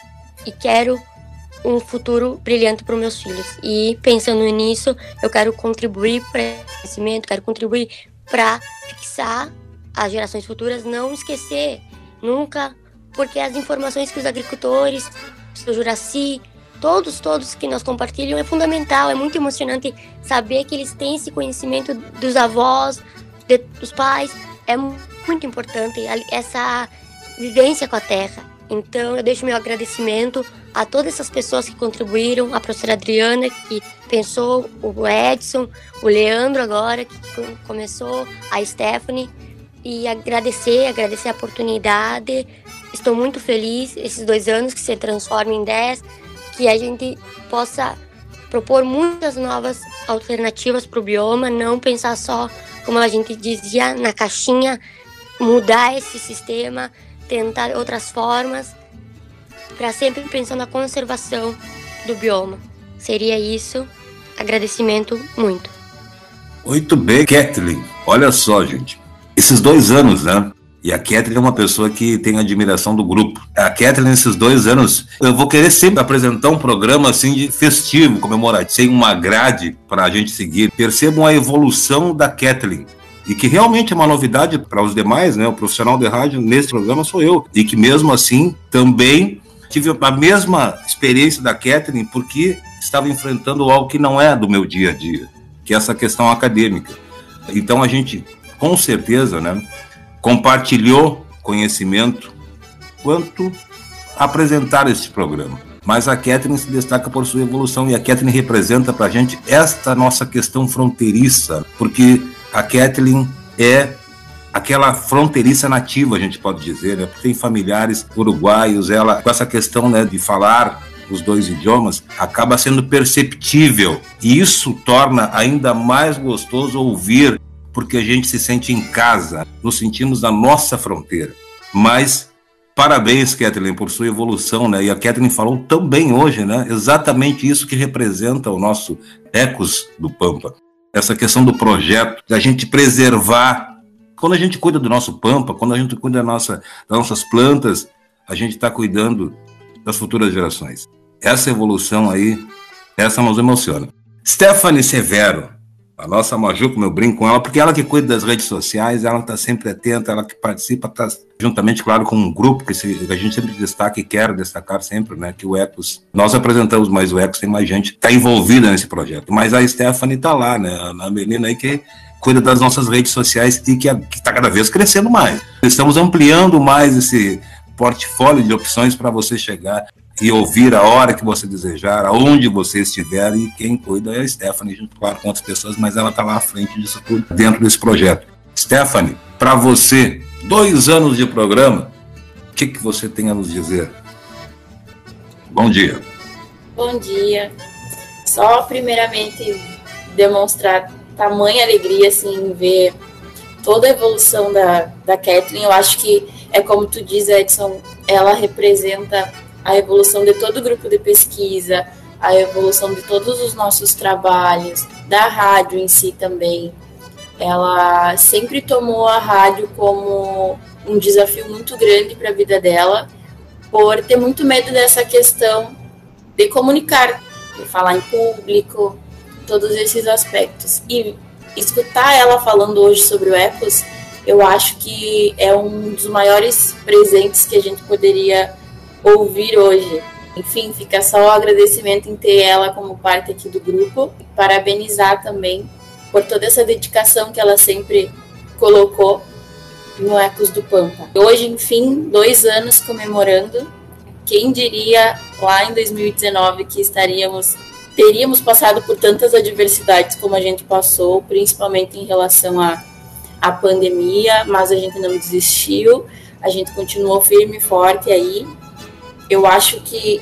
e quero um futuro brilhante para os meus filhos. E pensando nisso, eu quero contribuir para esse crescimento, quero contribuir para fixar as gerações futuras, não esquecer nunca, porque as informações que os agricultores, o Juraci, todos, todos que nós compartilham é fundamental, é muito emocionante saber que eles têm esse conhecimento dos avós, de, dos pais, é muito importante essa vivência com a terra. Então, eu deixo meu agradecimento a todas essas pessoas que contribuíram, a professora Adriana, que pensou, o Edson, o Leandro agora, que começou, a Stephanie, e agradecer, agradecer a oportunidade. Estou muito feliz esses dois anos que se transformem em dez, que a gente possa propor muitas novas alternativas para o bioma, não pensar só, como a gente dizia, na caixinha, mudar esse sistema, tentar outras formas para sempre pensar na conservação do bioma. Seria isso. Agradecimento muito. Muito bem, Kathleen. Olha só, gente. Esses dois anos, né? E a Kathleen é uma pessoa que tem admiração do grupo. A Kathleen, nesses dois anos, eu vou querer sempre apresentar um programa assim de festivo, comemorativo, sem uma grade para a gente seguir. Percebam a evolução da Kathleen e que realmente é uma novidade para os demais, né? O profissional de rádio nesse programa sou eu, e que mesmo assim também tive a mesma experiência da Catherine, porque estava enfrentando algo que não é do meu dia a dia, que é essa questão acadêmica. Então a gente, com certeza, né, compartilhou conhecimento quanto apresentar esse programa. Mas a Catherine se destaca por sua evolução e a Catherine representa para a gente esta nossa questão fronteiriça, porque a Kathleen é aquela fronteiriça nativa, a gente pode dizer, né? tem familiares uruguaios, ela com essa questão né, de falar os dois idiomas, acaba sendo perceptível. E isso torna ainda mais gostoso ouvir, porque a gente se sente em casa, nos sentimos na nossa fronteira. Mas parabéns, Kathleen, por sua evolução, né? E a Kathleen falou também hoje, né? Exatamente isso que representa o nosso Ecos do Pampa essa questão do projeto, da gente preservar. Quando a gente cuida do nosso pampa, quando a gente cuida da nossa, das nossas plantas, a gente está cuidando das futuras gerações. Essa evolução aí, essa nos emociona. Stephanie Severo, a nossa Maju, como eu brinco com ela, porque ela que cuida das redes sociais, ela está sempre atenta, ela que participa, está juntamente, claro, com um grupo que, se, que, a gente sempre destaca e quer destacar sempre, né, que o Ecos, nós apresentamos, mas o Ecos tem mais gente, está envolvida nesse projeto. Mas a Stephanie está lá, né, a menina aí que cuida das nossas redes sociais e que está cada vez crescendo mais. Estamos ampliando mais esse portfólio de opções para você chegar e ouvir a hora que você desejar, aonde você estiver, e quem cuida é a Stephanie, junto claro, com outras pessoas, mas ela está lá à frente disso tudo, dentro desse projeto. Stephanie, para você, dois anos de programa, o que, que você tem a nos dizer? Bom dia. Bom dia. Só primeiramente demonstrar tamanha alegria, assim, ver toda a evolução da, da Kathleen. Eu acho que é como tu diz, Edson, ela representa a evolução de todo o grupo de pesquisa, a evolução de todos os nossos trabalhos, da rádio em si também. Ela sempre tomou a rádio como um desafio muito grande para a vida dela, por ter muito medo dessa questão de comunicar, de falar em público, todos esses aspectos. E escutar ela falando hoje sobre o Ecos, eu acho que é um dos maiores presentes que a gente poderia ouvir hoje. Enfim, fica só o agradecimento em ter ela como parte aqui do grupo. Parabenizar também por toda essa dedicação que ela sempre colocou no Ecos do Pampa. Hoje, enfim, dois anos comemorando. Quem diria lá em 2019 que estaríamos teríamos passado por tantas adversidades como a gente passou, principalmente em relação à, à pandemia, mas a gente não desistiu, a gente continuou firme e forte aí. Eu acho que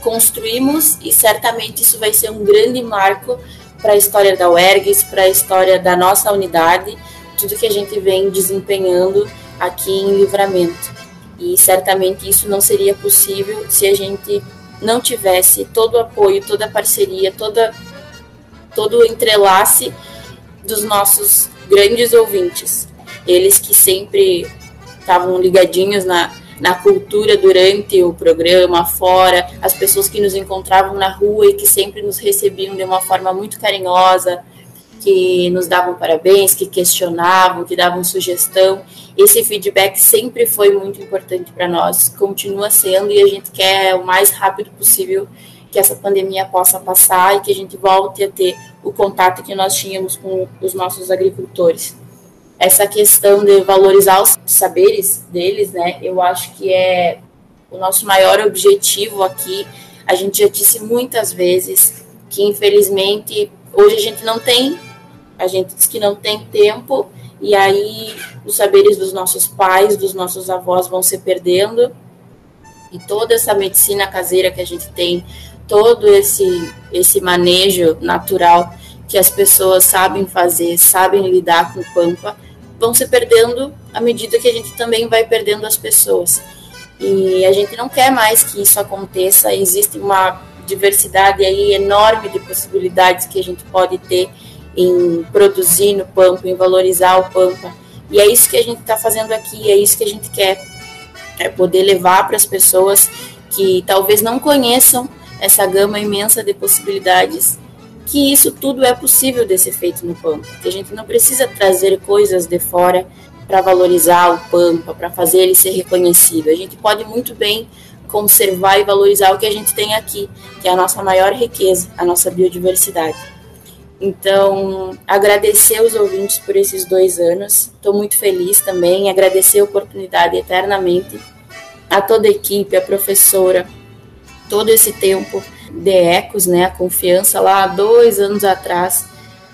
construímos e certamente isso vai ser um grande marco para a história da UERGS, para a história da nossa unidade, tudo que a gente vem desempenhando aqui em Livramento. E certamente isso não seria possível se a gente não tivesse todo o apoio, toda a parceria, toda, todo o entrelace dos nossos grandes ouvintes. Eles que sempre estavam ligadinhos na, na cultura durante o programa, fora, as pessoas que nos encontravam na rua e que sempre nos recebiam de uma forma muito carinhosa, que nos davam parabéns, que questionavam, que davam sugestão. Esse feedback sempre foi muito importante para nós, continua sendo e a gente quer o mais rápido possível que essa pandemia possa passar e que a gente volte a ter o contato que nós tínhamos com os nossos agricultores essa questão de valorizar os saberes deles, né? Eu acho que é o nosso maior objetivo aqui. A gente já disse muitas vezes que infelizmente hoje a gente não tem, a gente diz que não tem tempo e aí os saberes dos nossos pais, dos nossos avós vão se perdendo. E toda essa medicina caseira que a gente tem, todo esse esse manejo natural que as pessoas sabem fazer, sabem lidar com o pampa, vão se perdendo à medida que a gente também vai perdendo as pessoas. E a gente não quer mais que isso aconteça, existe uma diversidade aí enorme de possibilidades que a gente pode ter em produzir no Pampa, em valorizar o Pampa. E é isso que a gente está fazendo aqui, é isso que a gente quer, é poder levar para as pessoas que talvez não conheçam essa gama imensa de possibilidades que isso tudo é possível de ser feito no Pampa, que a gente não precisa trazer coisas de fora para valorizar o Pampa, para fazer ele ser reconhecido. A gente pode muito bem conservar e valorizar o que a gente tem aqui, que é a nossa maior riqueza, a nossa biodiversidade. Então, agradecer os ouvintes por esses dois anos, estou muito feliz também, agradecer a oportunidade eternamente a toda a equipe, a professora, todo esse tempo de ecos, né, a confiança lá dois anos atrás,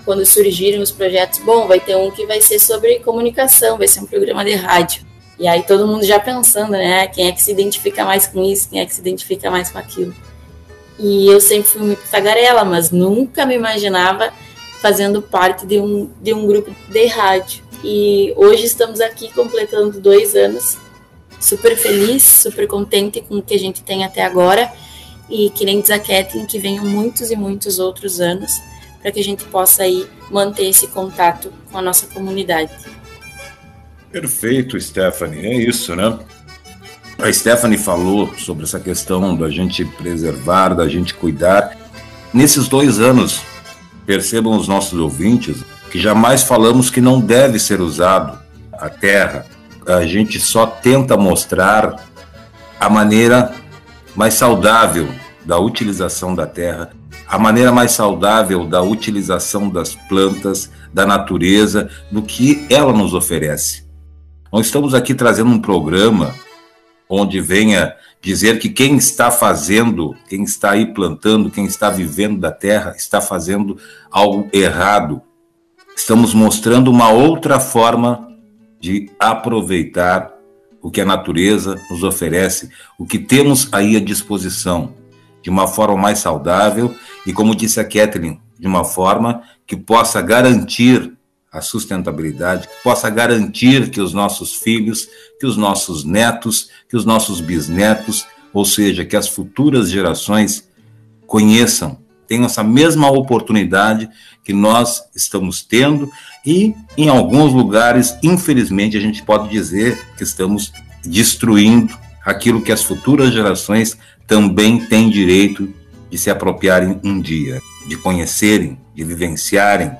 quando surgiram os projetos, bom, vai ter um que vai ser sobre comunicação, vai ser um programa de rádio. E aí todo mundo já pensando, né, quem é que se identifica mais com isso, quem é que se identifica mais com aquilo. E eu sempre fui muito tagarela, mas nunca me imaginava fazendo parte de um, de um grupo de rádio. E hoje estamos aqui completando dois anos, super feliz, super contente com o que a gente tem até agora e que nem diz que venham muitos e muitos outros anos para que a gente possa aí manter esse contato com a nossa comunidade. Perfeito, Stephanie, é isso, né? A Stephanie falou sobre essa questão da gente preservar, da gente cuidar. Nesses dois anos, percebam os nossos ouvintes que jamais falamos que não deve ser usado a terra. A gente só tenta mostrar a maneira mais saudável da utilização da terra, a maneira mais saudável da utilização das plantas, da natureza, do que ela nos oferece. Nós estamos aqui trazendo um programa onde venha dizer que quem está fazendo, quem está aí plantando, quem está vivendo da terra, está fazendo algo errado. Estamos mostrando uma outra forma de aproveitar o que a natureza nos oferece, o que temos aí à disposição, de uma forma mais saudável e, como disse a Kathleen, de uma forma que possa garantir a sustentabilidade, que possa garantir que os nossos filhos, que os nossos netos, que os nossos bisnetos, ou seja, que as futuras gerações conheçam, tenham essa mesma oportunidade que nós estamos tendo e em alguns lugares, infelizmente, a gente pode dizer que estamos destruindo aquilo que as futuras gerações também têm direito de se apropriarem um dia, de conhecerem, de vivenciarem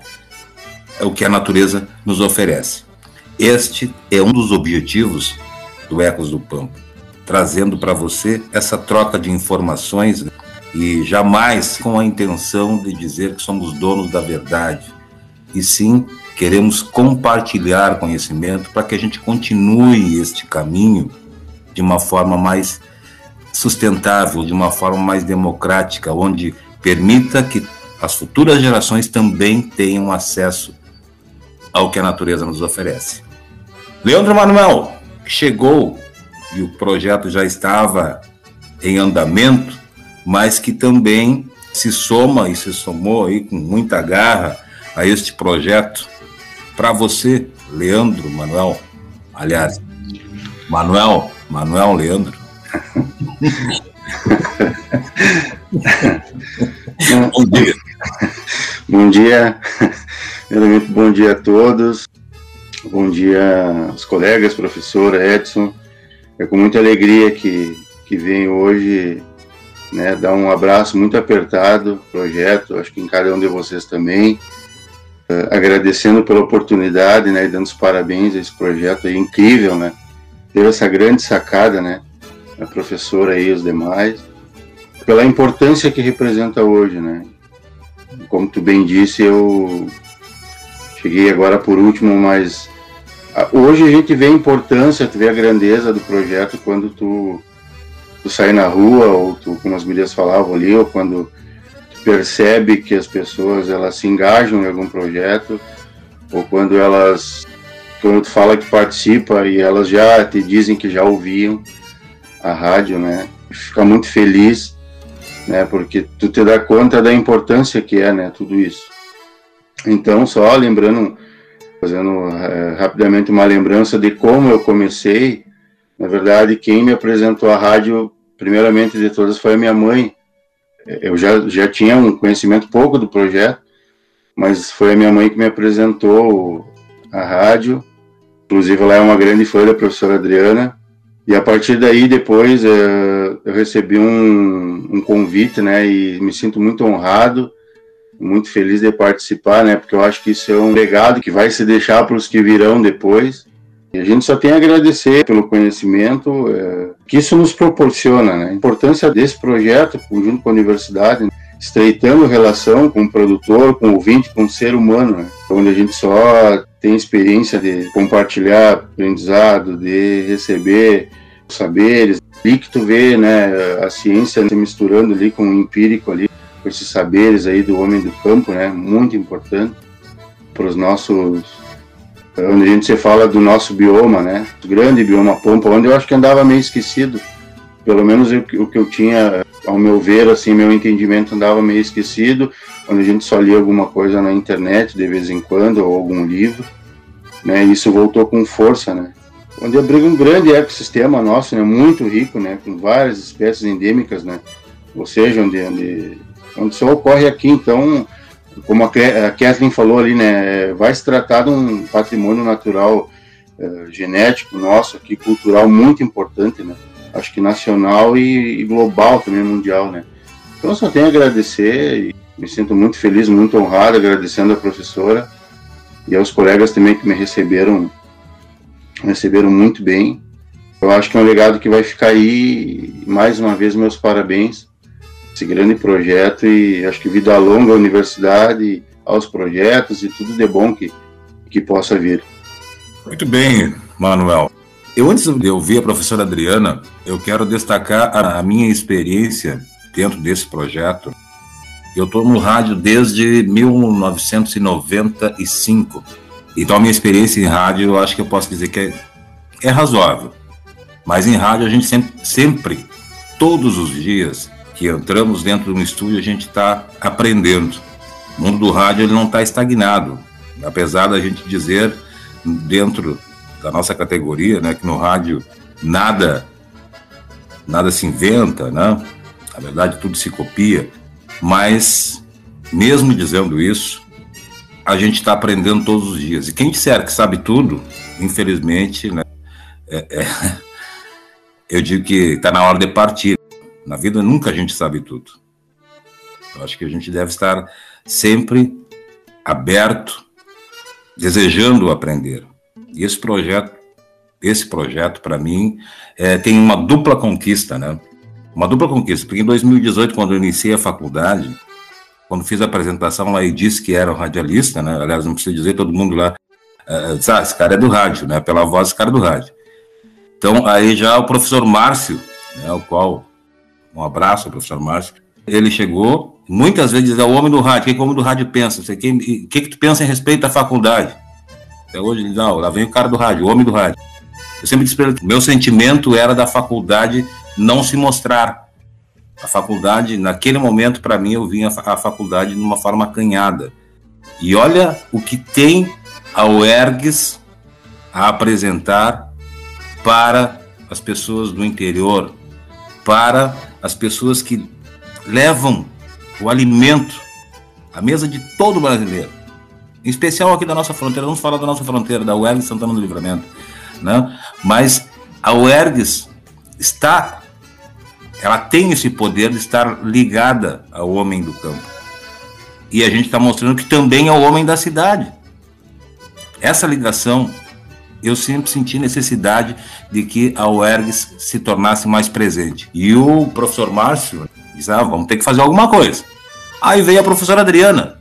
o que a natureza nos oferece. Este é um dos objetivos do Ecos do Pampa, trazendo para você essa troca de informações e jamais com a intenção de dizer que somos donos da verdade, e sim queremos compartilhar conhecimento para que a gente continue este caminho de uma forma mais sustentável, de uma forma mais democrática, onde permita que as futuras gerações também tenham acesso ao que a natureza nos oferece. Leandro Manuel chegou e o projeto já estava em andamento, mas que também se soma e se somou aí com muita garra a este projeto para você, Leandro Manuel. Aliás, Manuel, Manuel Leandro. bom dia. Bom dia. Primeiramente, bom dia a todos. Bom dia aos colegas, professor Edson. É com muita alegria que, que venho hoje né, dar um abraço muito apertado projeto, acho que em cada um de vocês também. Uh, agradecendo pela oportunidade, né, e dando os parabéns a esse projeto aí incrível, né? Teve essa grande sacada, né? A professora e os demais, pela importância que representa hoje, né? Como tu bem disse, eu cheguei agora por último, mas hoje a gente vê a importância, tu vê a grandeza do projeto quando tu, tu sai na rua, ou tu, como as gurias falavam ali, ou quando percebe que as pessoas elas se engajam em algum projeto ou quando elas quando tu fala que participa e elas já te dizem que já ouviam a rádio, né? Fica muito feliz, né? Porque tu te dá conta da importância que é, né? Tudo isso. Então, só lembrando, fazendo é, rapidamente uma lembrança de como eu comecei. Na verdade, quem me apresentou a rádio, primeiramente de todas, foi a minha mãe, eu já, já tinha um conhecimento pouco do projeto, mas foi a minha mãe que me apresentou a rádio. Inclusive, ela é uma grande fã da professora Adriana. E a partir daí, depois, é, eu recebi um, um convite, né? E me sinto muito honrado, muito feliz de participar, né? Porque eu acho que isso é um legado que vai se deixar para os que virão depois. E a gente só tem a agradecer pelo conhecimento é, que isso nos proporciona, né? A importância desse projeto, junto com a universidade, estreitando relação com o produtor, com o ouvinte, com o ser humano, né? onde a gente só tem experiência de compartilhar aprendizado, de receber saberes, ali que tu vê, né, a ciência se misturando ali com o empírico ali, com esses saberes aí do homem do campo, né, muito importante para os nossos onde a gente se fala do nosso bioma, né? O grande bioma Pampa, onde eu acho que andava meio esquecido. Pelo menos o que eu tinha, ao meu ver, assim, meu entendimento andava meio esquecido, onde a gente só lia alguma coisa na internet de vez em quando, ou algum livro, né? E isso voltou com força, né? Onde abriga um grande ecossistema nosso, né? Muito rico, né? Com várias espécies endêmicas, né? Ou seja, onde, onde, só ocorre aqui, então como a Kathleen falou ali, né, vai se tratar de um patrimônio natural uh, genético nosso aqui, cultural muito importante, né? Acho que nacional e, e, global também, mundial, né? Então, só tenho a agradecer e me sinto muito feliz, muito honrado, agradecendo a professora e aos colegas também que me receberam, receberam muito bem. Eu acho que é um legado que vai ficar aí. Mais uma vez, meus parabéns esse grande projeto e acho que vida longa à universidade, aos projetos e tudo de bom que, que possa vir. Muito bem, Manuel. Eu, antes de ouvir a professora Adriana, eu quero destacar a, a minha experiência dentro desse projeto. Eu estou no rádio desde 1995. Então, a minha experiência em rádio, eu acho que eu posso dizer que é, é razoável. Mas em rádio, a gente sempre, sempre todos os dias, que entramos dentro de um estúdio, a gente está aprendendo. O mundo do rádio ele não está estagnado, apesar da gente dizer dentro da nossa categoria, né, que no rádio nada nada se inventa, né? Na verdade tudo se copia, mas mesmo dizendo isso, a gente está aprendendo todos os dias. E quem disser que sabe tudo, infelizmente, né, é, é, eu digo que está na hora de partir. Na vida nunca a gente sabe tudo. Eu acho que a gente deve estar sempre aberto, desejando aprender. E esse projeto, esse projeto para mim é, tem uma dupla conquista, né? Uma dupla conquista, porque em 2018, quando eu iniciei a faculdade, quando fiz a apresentação lá e disse que era um radialista, né? Aliás, não preciso dizer, todo mundo lá disse, ah, esse cara é do rádio, né? Pela voz, esse cara é do rádio. Então, aí já o professor Márcio, né, o qual, um abraço professor Márcio, ele chegou, muitas vezes é o homem do rádio, o que, o homem do rádio pensa? O que, que, que tu pensa em respeito à faculdade? Até hoje ele não, lá vem o cara do rádio, o homem do rádio. Eu sempre disse para ele, meu sentimento era da faculdade não se mostrar. A faculdade, naquele momento, para mim, eu vinha a faculdade de uma forma acanhada. E olha o que tem a UERGS a apresentar para as pessoas do interior, para as pessoas que levam o alimento à mesa de todo brasileiro. Em especial aqui da nossa fronteira, vamos falar da nossa fronteira, da UERGS Santana do Livramento. Né? Mas a UERGS está, ela tem esse poder de estar ligada ao homem do campo. E a gente está mostrando que também é o homem da cidade. Essa ligação, eu sempre senti necessidade de que a UERGS se tornasse mais presente. E o professor Márcio disse, ah, vamos ter que fazer alguma coisa. Aí veio a professora Adriana,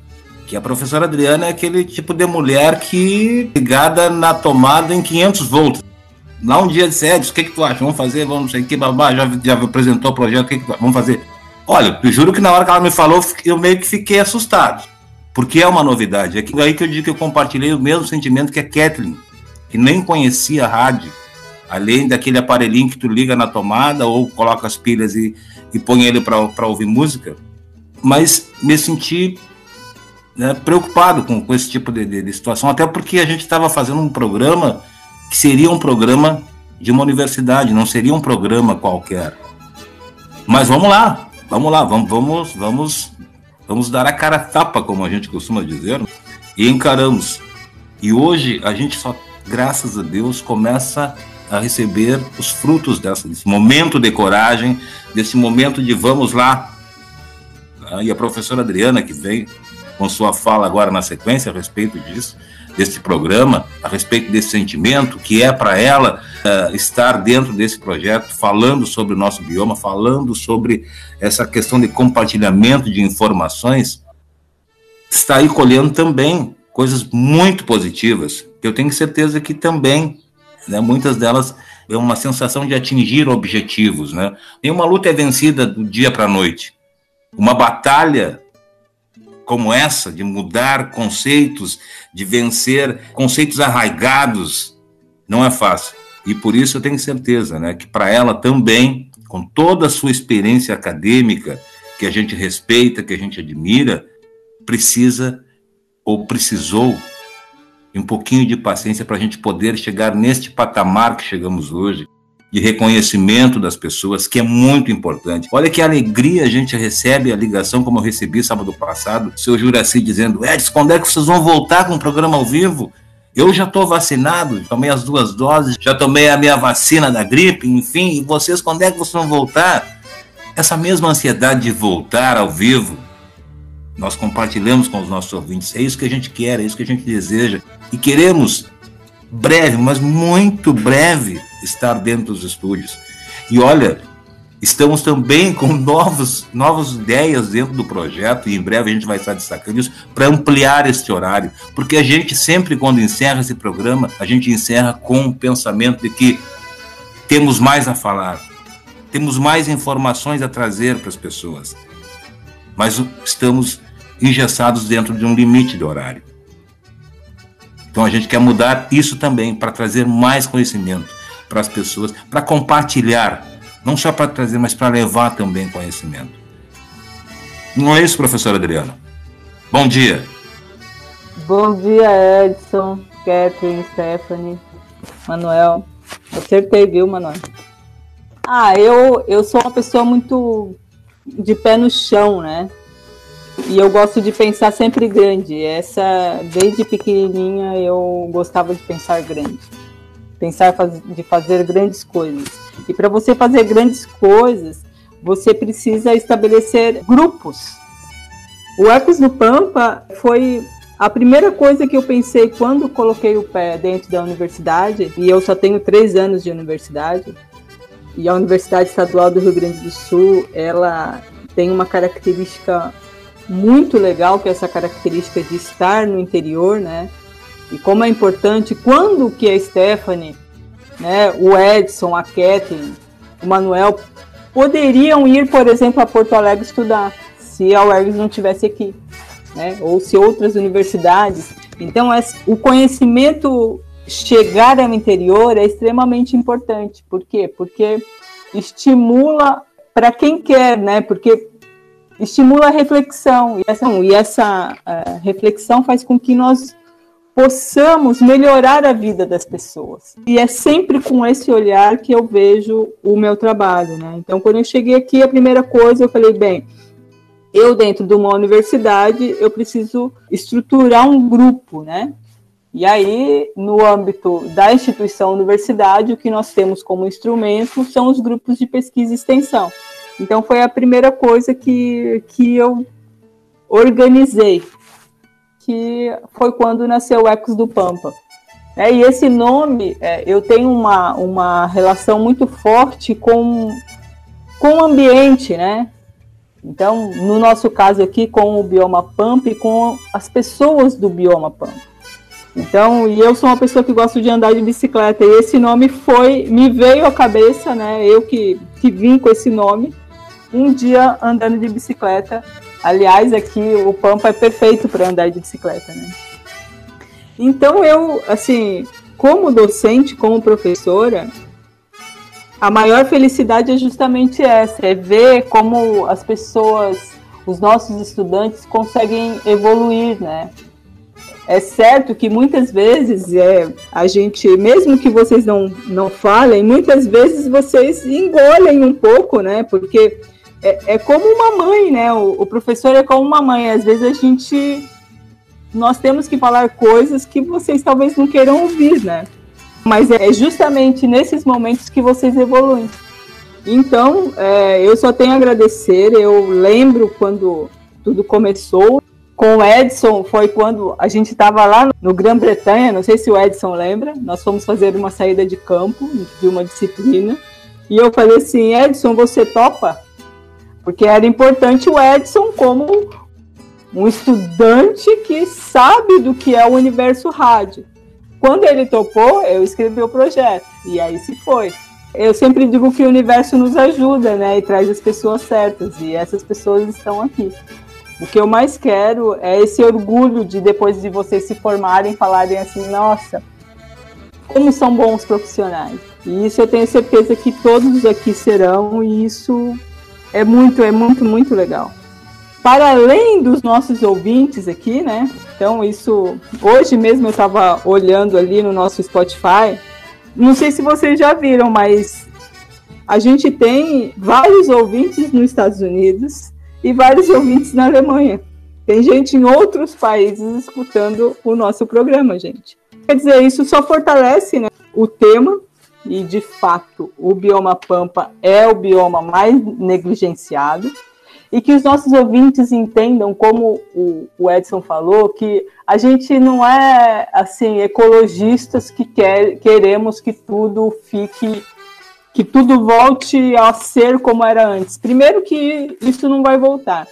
que a professora Adriana é aquele tipo de mulher que ligada na tomada em 500 volts. Lá um dia disse, o que, que tu acha? Vamos fazer, vamos não sei o que, babá, já, já apresentou o projeto, o que, que vamos fazer? Olha, eu juro que na hora que ela me falou, eu meio que fiquei assustado, porque é uma novidade. É aí que eu digo que eu compartilhei o mesmo sentimento que a Kathleen, que nem conhecia rádio, além daquele aparelhinho que tu liga na tomada ou coloca as pilhas e, e põe ele para ouvir música, mas me senti né, preocupado com, com esse tipo de, de, de situação, até porque a gente estava fazendo um programa que seria um programa de uma universidade, não seria um programa qualquer. Mas vamos lá, vamos lá, vamos, vamos, vamos, vamos dar a cara tapa, como a gente costuma dizer, e encaramos. E hoje a gente só, graças a Deus, começa a receber os frutos dessa, desse momento de coragem, desse momento de vamos lá. E a professora Adriana, que vem com sua fala agora na sequência a respeito disso, desse programa, a respeito desse sentimento, que é para ela uh, estar dentro desse projeto, falando sobre o nosso bioma, falando sobre essa questão de compartilhamento de informações, está aí colhendo também coisas muito positivas, eu tenho certeza que também, né, muitas delas é uma sensação de atingir objetivos, né? Nenhuma luta é vencida do dia para a noite. Uma batalha como essa, de mudar conceitos, de vencer conceitos arraigados, não é fácil. E por isso eu tenho certeza né, que para ela também, com toda a sua experiência acadêmica, que a gente respeita, que a gente admira, precisa ou precisou um pouquinho de paciência para a gente poder chegar neste patamar que chegamos hoje, de reconhecimento das pessoas, que é muito importante. Olha que alegria a gente recebe a ligação, como eu recebi sábado passado, o seu Juraci dizendo: Edson, quando é que vocês vão voltar com o programa ao vivo? Eu já estou vacinado, tomei as duas doses, já tomei a minha vacina da gripe, enfim, e vocês, quando é que vocês vão voltar? Essa mesma ansiedade de voltar ao vivo, nós compartilhamos com os nossos ouvintes. É isso que a gente quer, é isso que a gente deseja. E queremos breve, mas muito breve, estar dentro dos estúdios. E olha, estamos também com novos, novas ideias dentro do projeto, e em breve a gente vai estar destacando isso, para ampliar este horário. Porque a gente sempre, quando encerra esse programa, a gente encerra com o pensamento de que temos mais a falar, temos mais informações a trazer para as pessoas, mas estamos engessados dentro de um limite de horário. Então a gente quer mudar isso também para trazer mais conhecimento para as pessoas, para compartilhar, não só para trazer, mas para levar também conhecimento. Não é isso, professora Adriana? Bom dia. Bom dia, Edson, Catherine, Stephanie, Manuel. Acertei, viu, Manuel? Ah, eu, eu sou uma pessoa muito de pé no chão, né? E eu gosto de pensar sempre grande. Essa, desde pequenininha, eu gostava de pensar grande. Pensar de fazer grandes coisas. E para você fazer grandes coisas, você precisa estabelecer grupos. O Ecos do Pampa foi a primeira coisa que eu pensei quando coloquei o pé dentro da universidade, e eu só tenho três anos de universidade, e a Universidade Estadual do Rio Grande do Sul, ela tem uma característica muito legal, que é essa característica de estar no interior, né? E como é importante, quando que a Stephanie, né, o Edson, a Kathleen, o Manuel poderiam ir, por exemplo, a Porto Alegre estudar, se a UERGS não tivesse aqui, né? Ou se outras universidades. Então, o conhecimento chegar ao interior é extremamente importante. Por quê? Porque estimula para quem quer, né? Porque estimula a reflexão e essa, e essa uh, reflexão faz com que nós possamos melhorar a vida das pessoas. E é sempre com esse olhar que eu vejo o meu trabalho, né? Então, quando eu cheguei aqui, a primeira coisa eu falei, bem, eu dentro de uma universidade, eu preciso estruturar um grupo, né? E aí, no âmbito da instituição universidade, o que nós temos como instrumento são os grupos de pesquisa e extensão. Então, foi a primeira coisa que, que eu organizei, que foi quando nasceu Ecos do Pampa. É, e esse nome, é, eu tenho uma, uma relação muito forte com, com o ambiente, né? Então, no nosso caso aqui, com o bioma Pampa e com as pessoas do bioma Pampa. Então, e eu sou uma pessoa que gosto de andar de bicicleta, e esse nome foi, me veio à cabeça, né? Eu que, que vim com esse nome, um dia andando de bicicleta. Aliás, aqui o Pampa é perfeito para andar de bicicleta, né? Então, eu, assim, como docente, como professora, a maior felicidade é justamente essa, é ver como as pessoas, os nossos estudantes conseguem evoluir, né? É certo que muitas vezes é, a gente, mesmo que vocês não, não falem, muitas vezes vocês engolem um pouco, né? Porque é, é como uma mãe, né? O, o, professor é como uma mãe. Às vezes a gente. Nós temos que falar coisas que vocês talvez não queiram ouvir, né? Mas é justamente nesses momentos que vocês evoluem. Então, é, eu só tenho a agradecer. Eu lembro quando tudo começou com o Edson foi quando a gente estava lá no Grã-Bretanha, não sei se o Edson lembra, nós fomos fazer uma saída de campo de uma disciplina, e eu falei assim, Edson, você topa? Porque era importante o Edson como um estudante que sabe do que é o universo rádio. Quando ele topou, eu escrevi o projeto, e aí se foi. Eu sempre digo que o universo nos ajuda, né, e traz as pessoas certas, e essas pessoas estão aqui. O que eu mais quero é esse orgulho de depois de vocês se formarem, falarem assim, nossa, como são bons profissionais. E isso eu tenho certeza que todos aqui serão, e isso é muito, é muito, muito legal. Para além dos nossos ouvintes aqui, né? Então, isso. Hoje mesmo eu estava olhando ali no nosso Spotify. Não sei se vocês já viram, mas a gente tem vários ouvintes nos Estados Unidos, e vários ouvintes na Alemanha. Tem gente em outros países escutando o nosso programa, gente. Quer dizer, isso só fortalece né, o tema, e de fato o bioma Pampa é o bioma mais negligenciado, e que os nossos ouvintes entendam, como o, Edson falou, que a gente não é assim ecologistas que quer, queremos que tudo fique que tudo volte a ser como era antes. Primeiro que isso não vai voltar.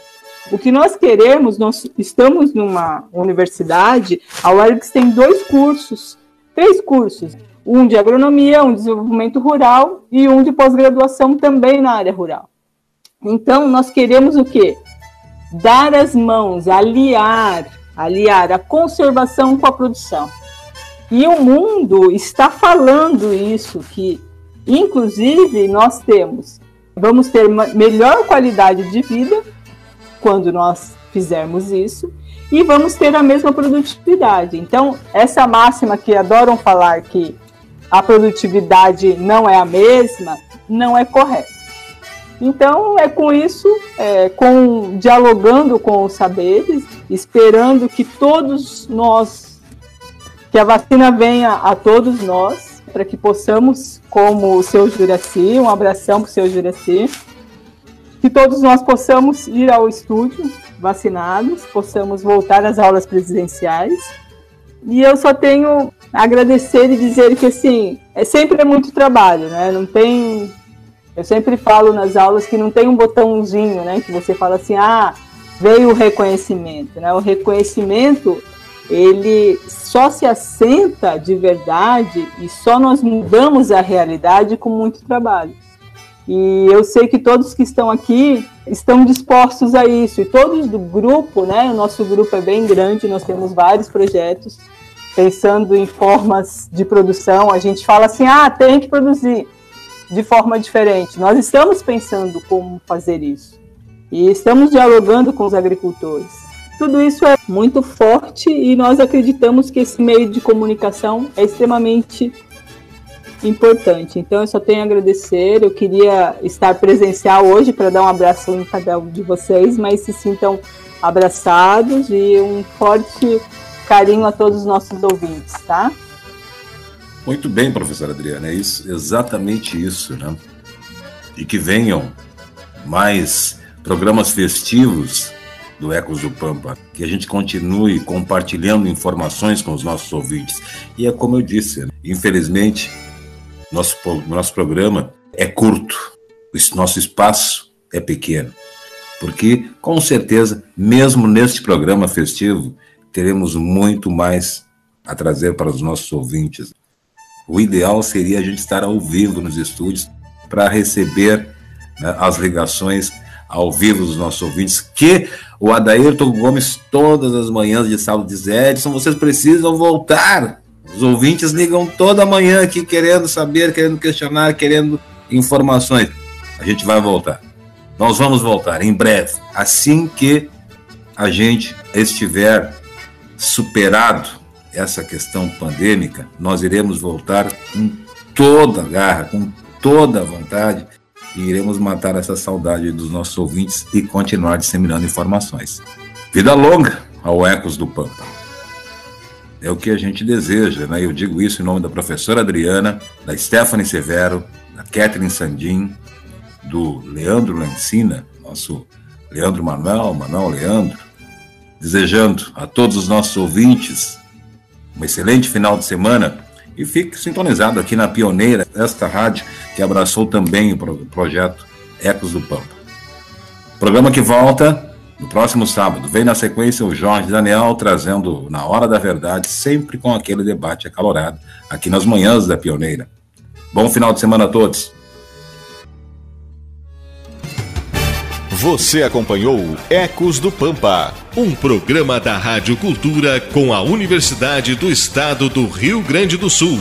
O que nós queremos, nós estamos numa universidade, a UERGS tem dois cursos, três cursos, um de agronomia, um de desenvolvimento rural e um de pós-graduação também na área rural. Então, nós queremos o quê? Dar as mãos, aliar, aliar a conservação com a produção. E o mundo está falando isso, que Inclusive, nós temos, vamos ter melhor qualidade de vida quando nós fizermos isso e vamos ter a mesma produtividade. Então, essa máxima que adoram falar que a produtividade não é a mesma, não é correta. Então, é com isso, é, com dialogando com os saberes, esperando que todos nós, que a vacina venha a todos nós, para que possamos, como o seu Juraci, um abração para o seu Juraci, que todos nós possamos ir ao estúdio vacinados, possamos voltar às aulas presidenciais. E eu só tenho agradecer e dizer que, assim, é sempre é muito trabalho, né? Não tem... Eu sempre falo nas aulas que não tem um botãozinho, né? Que você fala assim, ah, veio o reconhecimento. Né? O reconhecimento ele só se assenta de verdade e só nós mudamos a realidade com muito trabalho. E eu sei que todos que estão aqui estão dispostos a isso. E todos do grupo, né? O nosso grupo é bem grande, nós temos vários projetos pensando em formas de produção. A gente fala assim: ah, tem que produzir de forma diferente. Nós estamos pensando como fazer isso. E estamos dialogando com os agricultores. Tudo isso é muito forte e nós acreditamos que esse meio de comunicação é extremamente importante. Então eu só tenho a agradecer. Eu queria estar presencial hoje para dar um abraço em cada um de vocês, mas se sintam abraçados e um forte carinho a todos os nossos ouvintes, tá? Muito bem, professora Adriana, é isso, exatamente isso, né? E que venham mais programas festivos do Ecos do Pampa, que a gente continue compartilhando informações com os nossos ouvintes. E é como eu disse, né? infelizmente, nosso, nosso programa é curto, nosso espaço é pequeno. Porque, com certeza, mesmo neste programa festivo, teremos muito mais a trazer para os nossos ouvintes. O ideal seria a gente estar ao vivo nos estúdios para receber né, as ligações ao vivo dos nossos ouvintes, que o Adairton Gomes, todas as manhãs de sábado, diz: Edson, vocês precisam voltar. Os ouvintes ligam toda manhã aqui querendo saber, querendo questionar, querendo informações. A gente vai voltar. Nós vamos voltar em breve. Assim que a gente estiver superado essa questão pandêmica, nós iremos voltar com toda a garra, com toda a vontade e iremos matar essa saudade dos nossos ouvintes e continuar disseminando informações. Vida longa ao Ecos do Pampa. É o que a gente deseja, né? Eu digo isso em nome da professora Adriana, da Stephanie Severo, da Catherine Sandim, do Leandro Lancina, nosso Leandro Manuel, Manuel Leandro, desejando a todos os nossos ouvintes um excelente final de semana e fique sintonizado aqui na Pioneira, esta rádio que abraçou também o projeto Ecos do Pampa. Programa que volta no próximo sábado. Vem na sequência o Jorge Daniel trazendo Na Hora da Verdade, sempre com aquele debate acalorado, aqui nas manhãs da Pioneira. Bom final de semana a todos. Você acompanhou Ecos do Pampa, um programa da Rádio Cultura com a Universidade do Estado do Rio Grande do Sul.